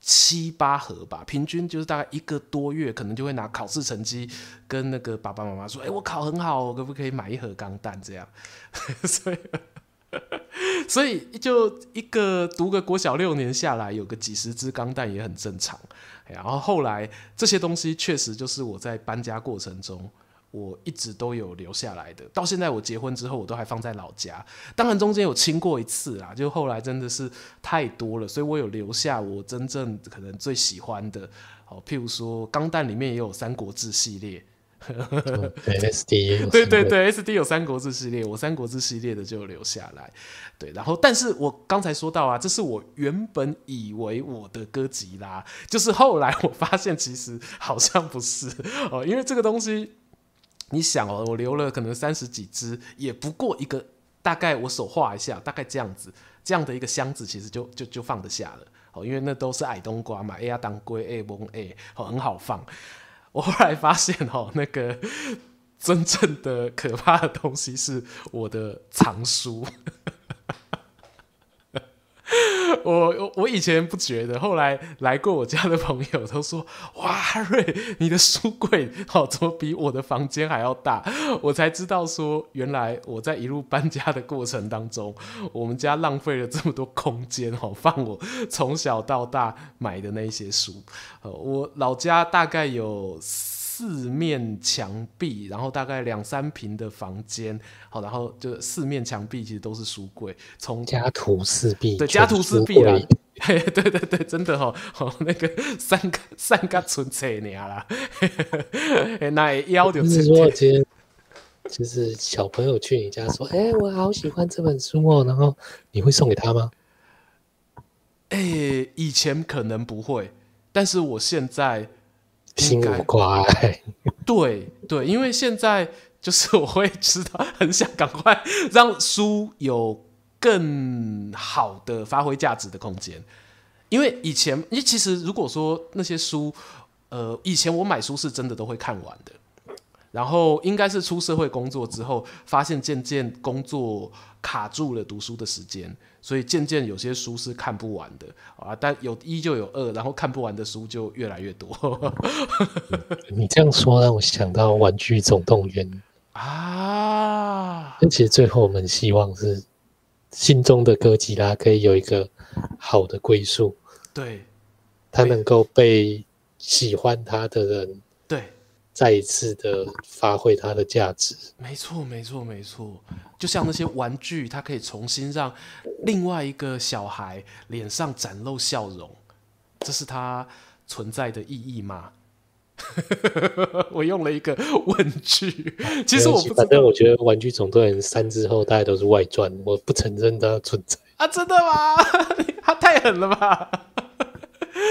七八盒吧，平均就是大概一个多月，可能就会拿考试成绩跟那个爸爸妈妈说：“哎、我考很好，可不可以买一盒钢弹？”这样，所以，所以就一个读个国小六年下来，有个几十支钢弹也很正常。然后后来这些东西确实就是我在搬家过程中。我一直都有留下来的，到现在我结婚之后，我都还放在老家。当然中间有清过一次啦，就后来真的是太多了，所以我有留下我真正可能最喜欢的。哦，譬如说钢弹里面也有《三国志》系列，嗯、对 SD，对对对，SD 有《三国志》系列，我《三国志》系列的就留下来。对，然后但是我刚才说到啊，这是我原本以为我的哥吉拉，就是后来我发现其实好像不是哦，因为这个东西。你想哦，我留了可能三十几只，也不过一个大概，我手画一下，大概这样子，这样的一个箱子，其实就就就放得下了哦，因为那都是矮冬瓜嘛，A 呀当归 A 蒙 A，好很好放。我后来发现哦，那个真正的可怕的东西是我的藏书。我我以前不觉得，后来来过我家的朋友都说：“哇，瑞，你的书柜好，怎么比我的房间还要大？”我才知道说，原来我在一路搬家的过程当中，我们家浪费了这么多空间哦，放我从小到大买的那些书。我老家大概有。四面墙壁，然后大概两三平的房间，好，然后就四面墙壁其实都是书柜，从家徒四壁，对，家徒四壁啦，嘿，对对对，真的哦，哦，那个三个三个纯粹你啦，那腰就是说今天就是小朋友去你家说，哎、欸，我好喜欢这本书哦，然后你会送给他吗？哎、欸，以前可能不会，但是我现在心无挂碍。对对，因为现在就是我会知道，很想赶快让书有更好的发挥价值的空间。因为以前，因为其实如果说那些书，呃，以前我买书是真的都会看完的。然后应该是出社会工作之后，发现渐渐工作卡住了读书的时间，所以渐渐有些书是看不完的啊。但有一就有二，然后看不完的书就越来越多。你这样说让我想到《玩具总动员》啊。其实最后我们希望是心中的哥吉拉可以有一个好的归宿，对，他能够被喜欢他的人。再一次的发挥它的价值，没错，没错，没错。就像那些玩具，它可以重新让另外一个小孩脸上展露笑容，这是它存在的意义吗？我用了一个问句，其实我不。反正我觉得《玩具总动员三》之后，大家都是外传，我不承认它存在啊！真的吗？他太狠了吧！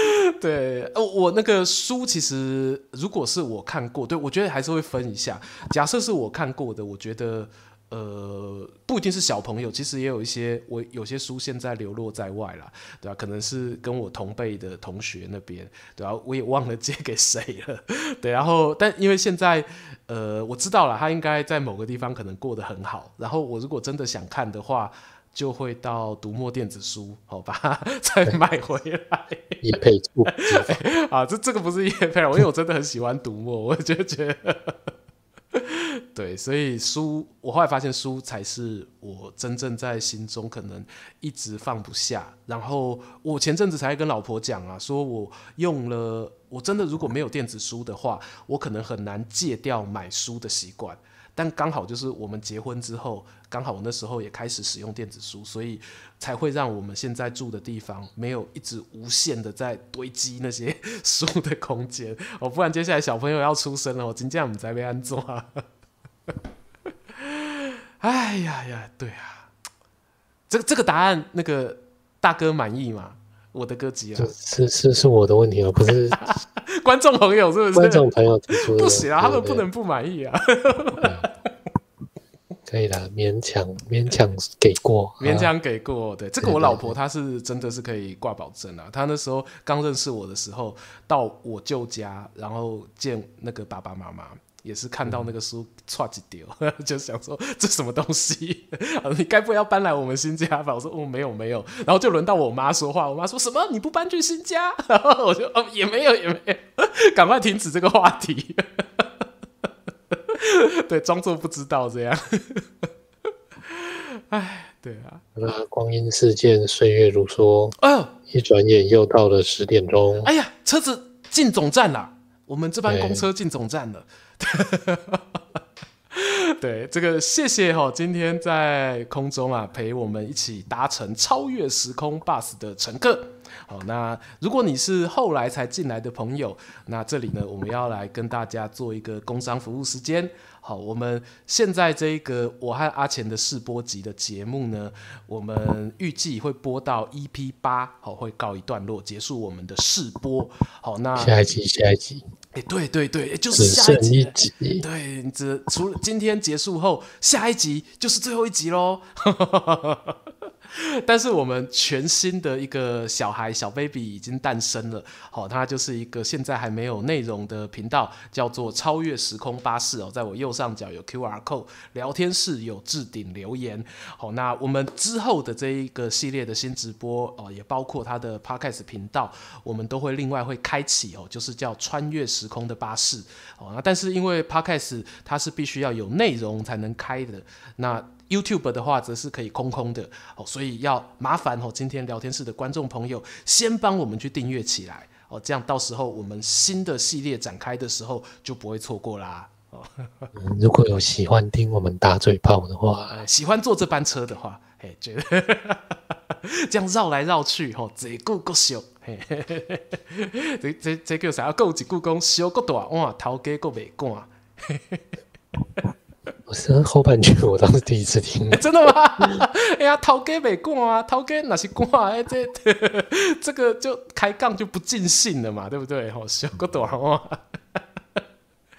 对，我那个书其实如果是我看过，对，我觉得还是会分一下。假设是我看过的，我觉得呃不一定是小朋友，其实也有一些我有些书现在流落在外了，对吧？可能是跟我同辈的同学那边，对吧？我也忘了借给谁了，对。然后但因为现在呃我知道了，他应该在某个地方可能过得很好。然后我如果真的想看的话。就会到读墨电子书，好吧，再买回来。业配处 啊，这这个不是业配，因为我真的很喜欢读墨，我就觉得，对，所以书，我后来发现书才是我真正在心中可能一直放不下。然后我前阵子才跟老婆讲啊，说我用了，我真的如果没有电子书的话，我可能很难戒掉买书的习惯。但刚好就是我们结婚之后，刚好我那时候也开始使用电子书，所以才会让我们现在住的地方没有一直无限的在堆积那些书的空间哦，不然接下来小朋友要出生了，我今天我们在被安装。哎呀呀，对啊，这个这个答案那个大哥满意吗？我的歌集啊，是是是我的问题啊，不是 观众朋友是不是？观众朋友提出的不行啊，他们不能不满意啊。可以啦，勉强勉强给过，勉强给过。对，这个我老婆她是真的是可以挂保证啊。她那时候刚认识我的时候，到我舅家，然后见那个爸爸妈妈。也是看到那个书唰几丢，就想说这什么东西？你该不会要搬来我们新家吧？我说哦，没有没有。然后就轮到我妈说话，我妈说什么？你不搬去新家？然后我就哦也没有也没有，赶快停止这个话题。对，装作不知道这样。哎，对啊。那光阴似箭，岁月如梭。哦，一转眼又到了十点钟。哎呀，车子进总站了，我们这班公车进总站了。对，这个谢谢哈，今天在空中啊陪我们一起搭乘超越时空 bus 的乘客。好，那如果你是后来才进来的朋友，那这里呢，我们要来跟大家做一个工商服务时间。好，我们现在这一个我和阿钱的试播集的节目呢，我们预计会播到 EP 八，好，会告一段落，结束我们的试播。好，那下一集，下一集。哎，对对对，就是下一集。一集对，只除了今天结束后，下一集就是最后一集喽。但是我们全新的一个小孩小 baby 已经诞生了，好，它就是一个现在还没有内容的频道，叫做超越时空巴士哦，在我右上角有 QR code，聊天室有置顶留言，好，那我们之后的这一个系列的新直播哦，也包括它的 Podcast 频道，我们都会另外会开启哦，就是叫穿越时空的巴士，哦，那但是因为 Podcast 它是必须要有内容才能开的，那。YouTube 的话则是可以空空的，哦，所以要麻烦哦，今天聊天室的观众朋友先帮我们去订阅起来，哦，这样到时候我们新的系列展开的时候就不会错过啦。哦，如果有喜欢听我们打嘴炮的话，呃、喜欢坐这班车的话，嘿，觉得 这样绕来绕去，吼、哦，这够够小，嘿，这这这叫啥？够一故宫小够大哇，头家够袂干。我是后半句，我当时第一次听，真的吗？哎呀，头家袂干啊，头家哪是干？哎，这这个就开杠就不尽兴了嘛，对不对？吼，小够大哇。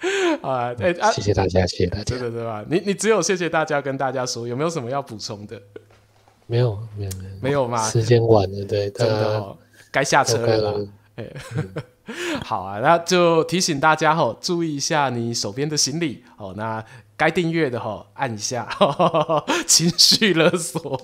啊，哎啊，谢谢大家，谢谢大家，对对对吧？你你只有谢谢大家跟大家说，有没有什么要补充的？没有，没有，没有，没有吗？时间晚了，对，真的哦，该下车了啦。哎，好啊，那就提醒大家吼，注意一下你手边的行李哦。那该订阅的吼，按一下，情绪勒索。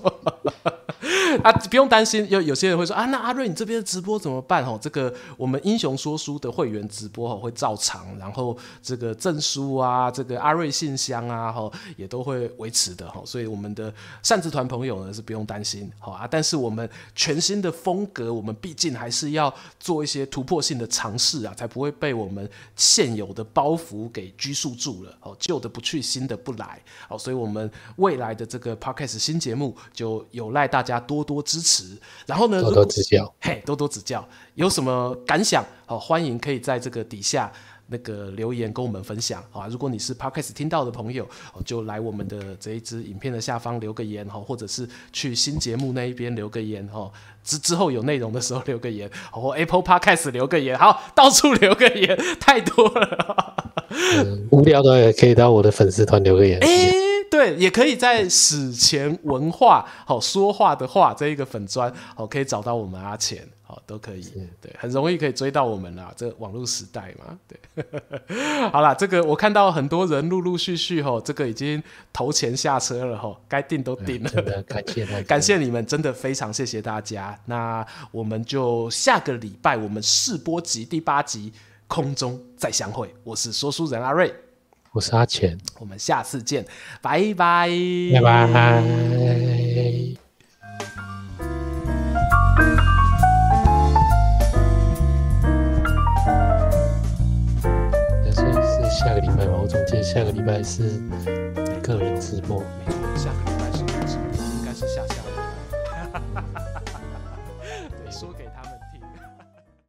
啊，不用担心，有有些人会说啊，那阿瑞你这边直播怎么办？吼，这个我们英雄说书的会员直播吼会照常，然后这个证书啊，这个阿瑞信箱啊，吼也都会维持的吼，所以我们的扇子团朋友呢是不用担心，好啊。但是我们全新的风格，我们毕竟还是要做一些突破性的尝试啊，才不会被我们现有的包袱给拘束住了。哦，旧的不去，新的不来。哦，所以我们未来的这个 Podcast 新节目就有赖大家多多支持，然后呢，多多指教，嘿，多多指教，有什么感想？好，欢迎可以在这个底下那个留言跟我们分享啊。如果你是 Podcast 听到的朋友，就来我们的这一支影片的下方留个言哈，或者是去新节目那一边留个言哈。之之后有内容的时候留个言，或 Apple Podcast 留个言，好，到处留个言，太多了。嗯、无聊的也可以到我的粉丝团留个言。欸对，也可以在史前文化好说话的话这一个粉砖好，可以找到我们阿钱好，都可以，对，很容易可以追到我们啦。这个、网络时代嘛，对，好啦，这个我看到很多人陆陆续续吼，这个已经投钱下车了吼，该订都订了，嗯、感谢 感谢你们，真的非常谢谢大家。那我们就下个礼拜我们试播集第八集空中再相会，我是说书人阿瑞。我是阿钱，我们下次见，拜拜，拜拜。要说是下个礼拜吗？我总记得下个礼拜是个人直播，没错，下个礼拜是个人直播，应该是下下。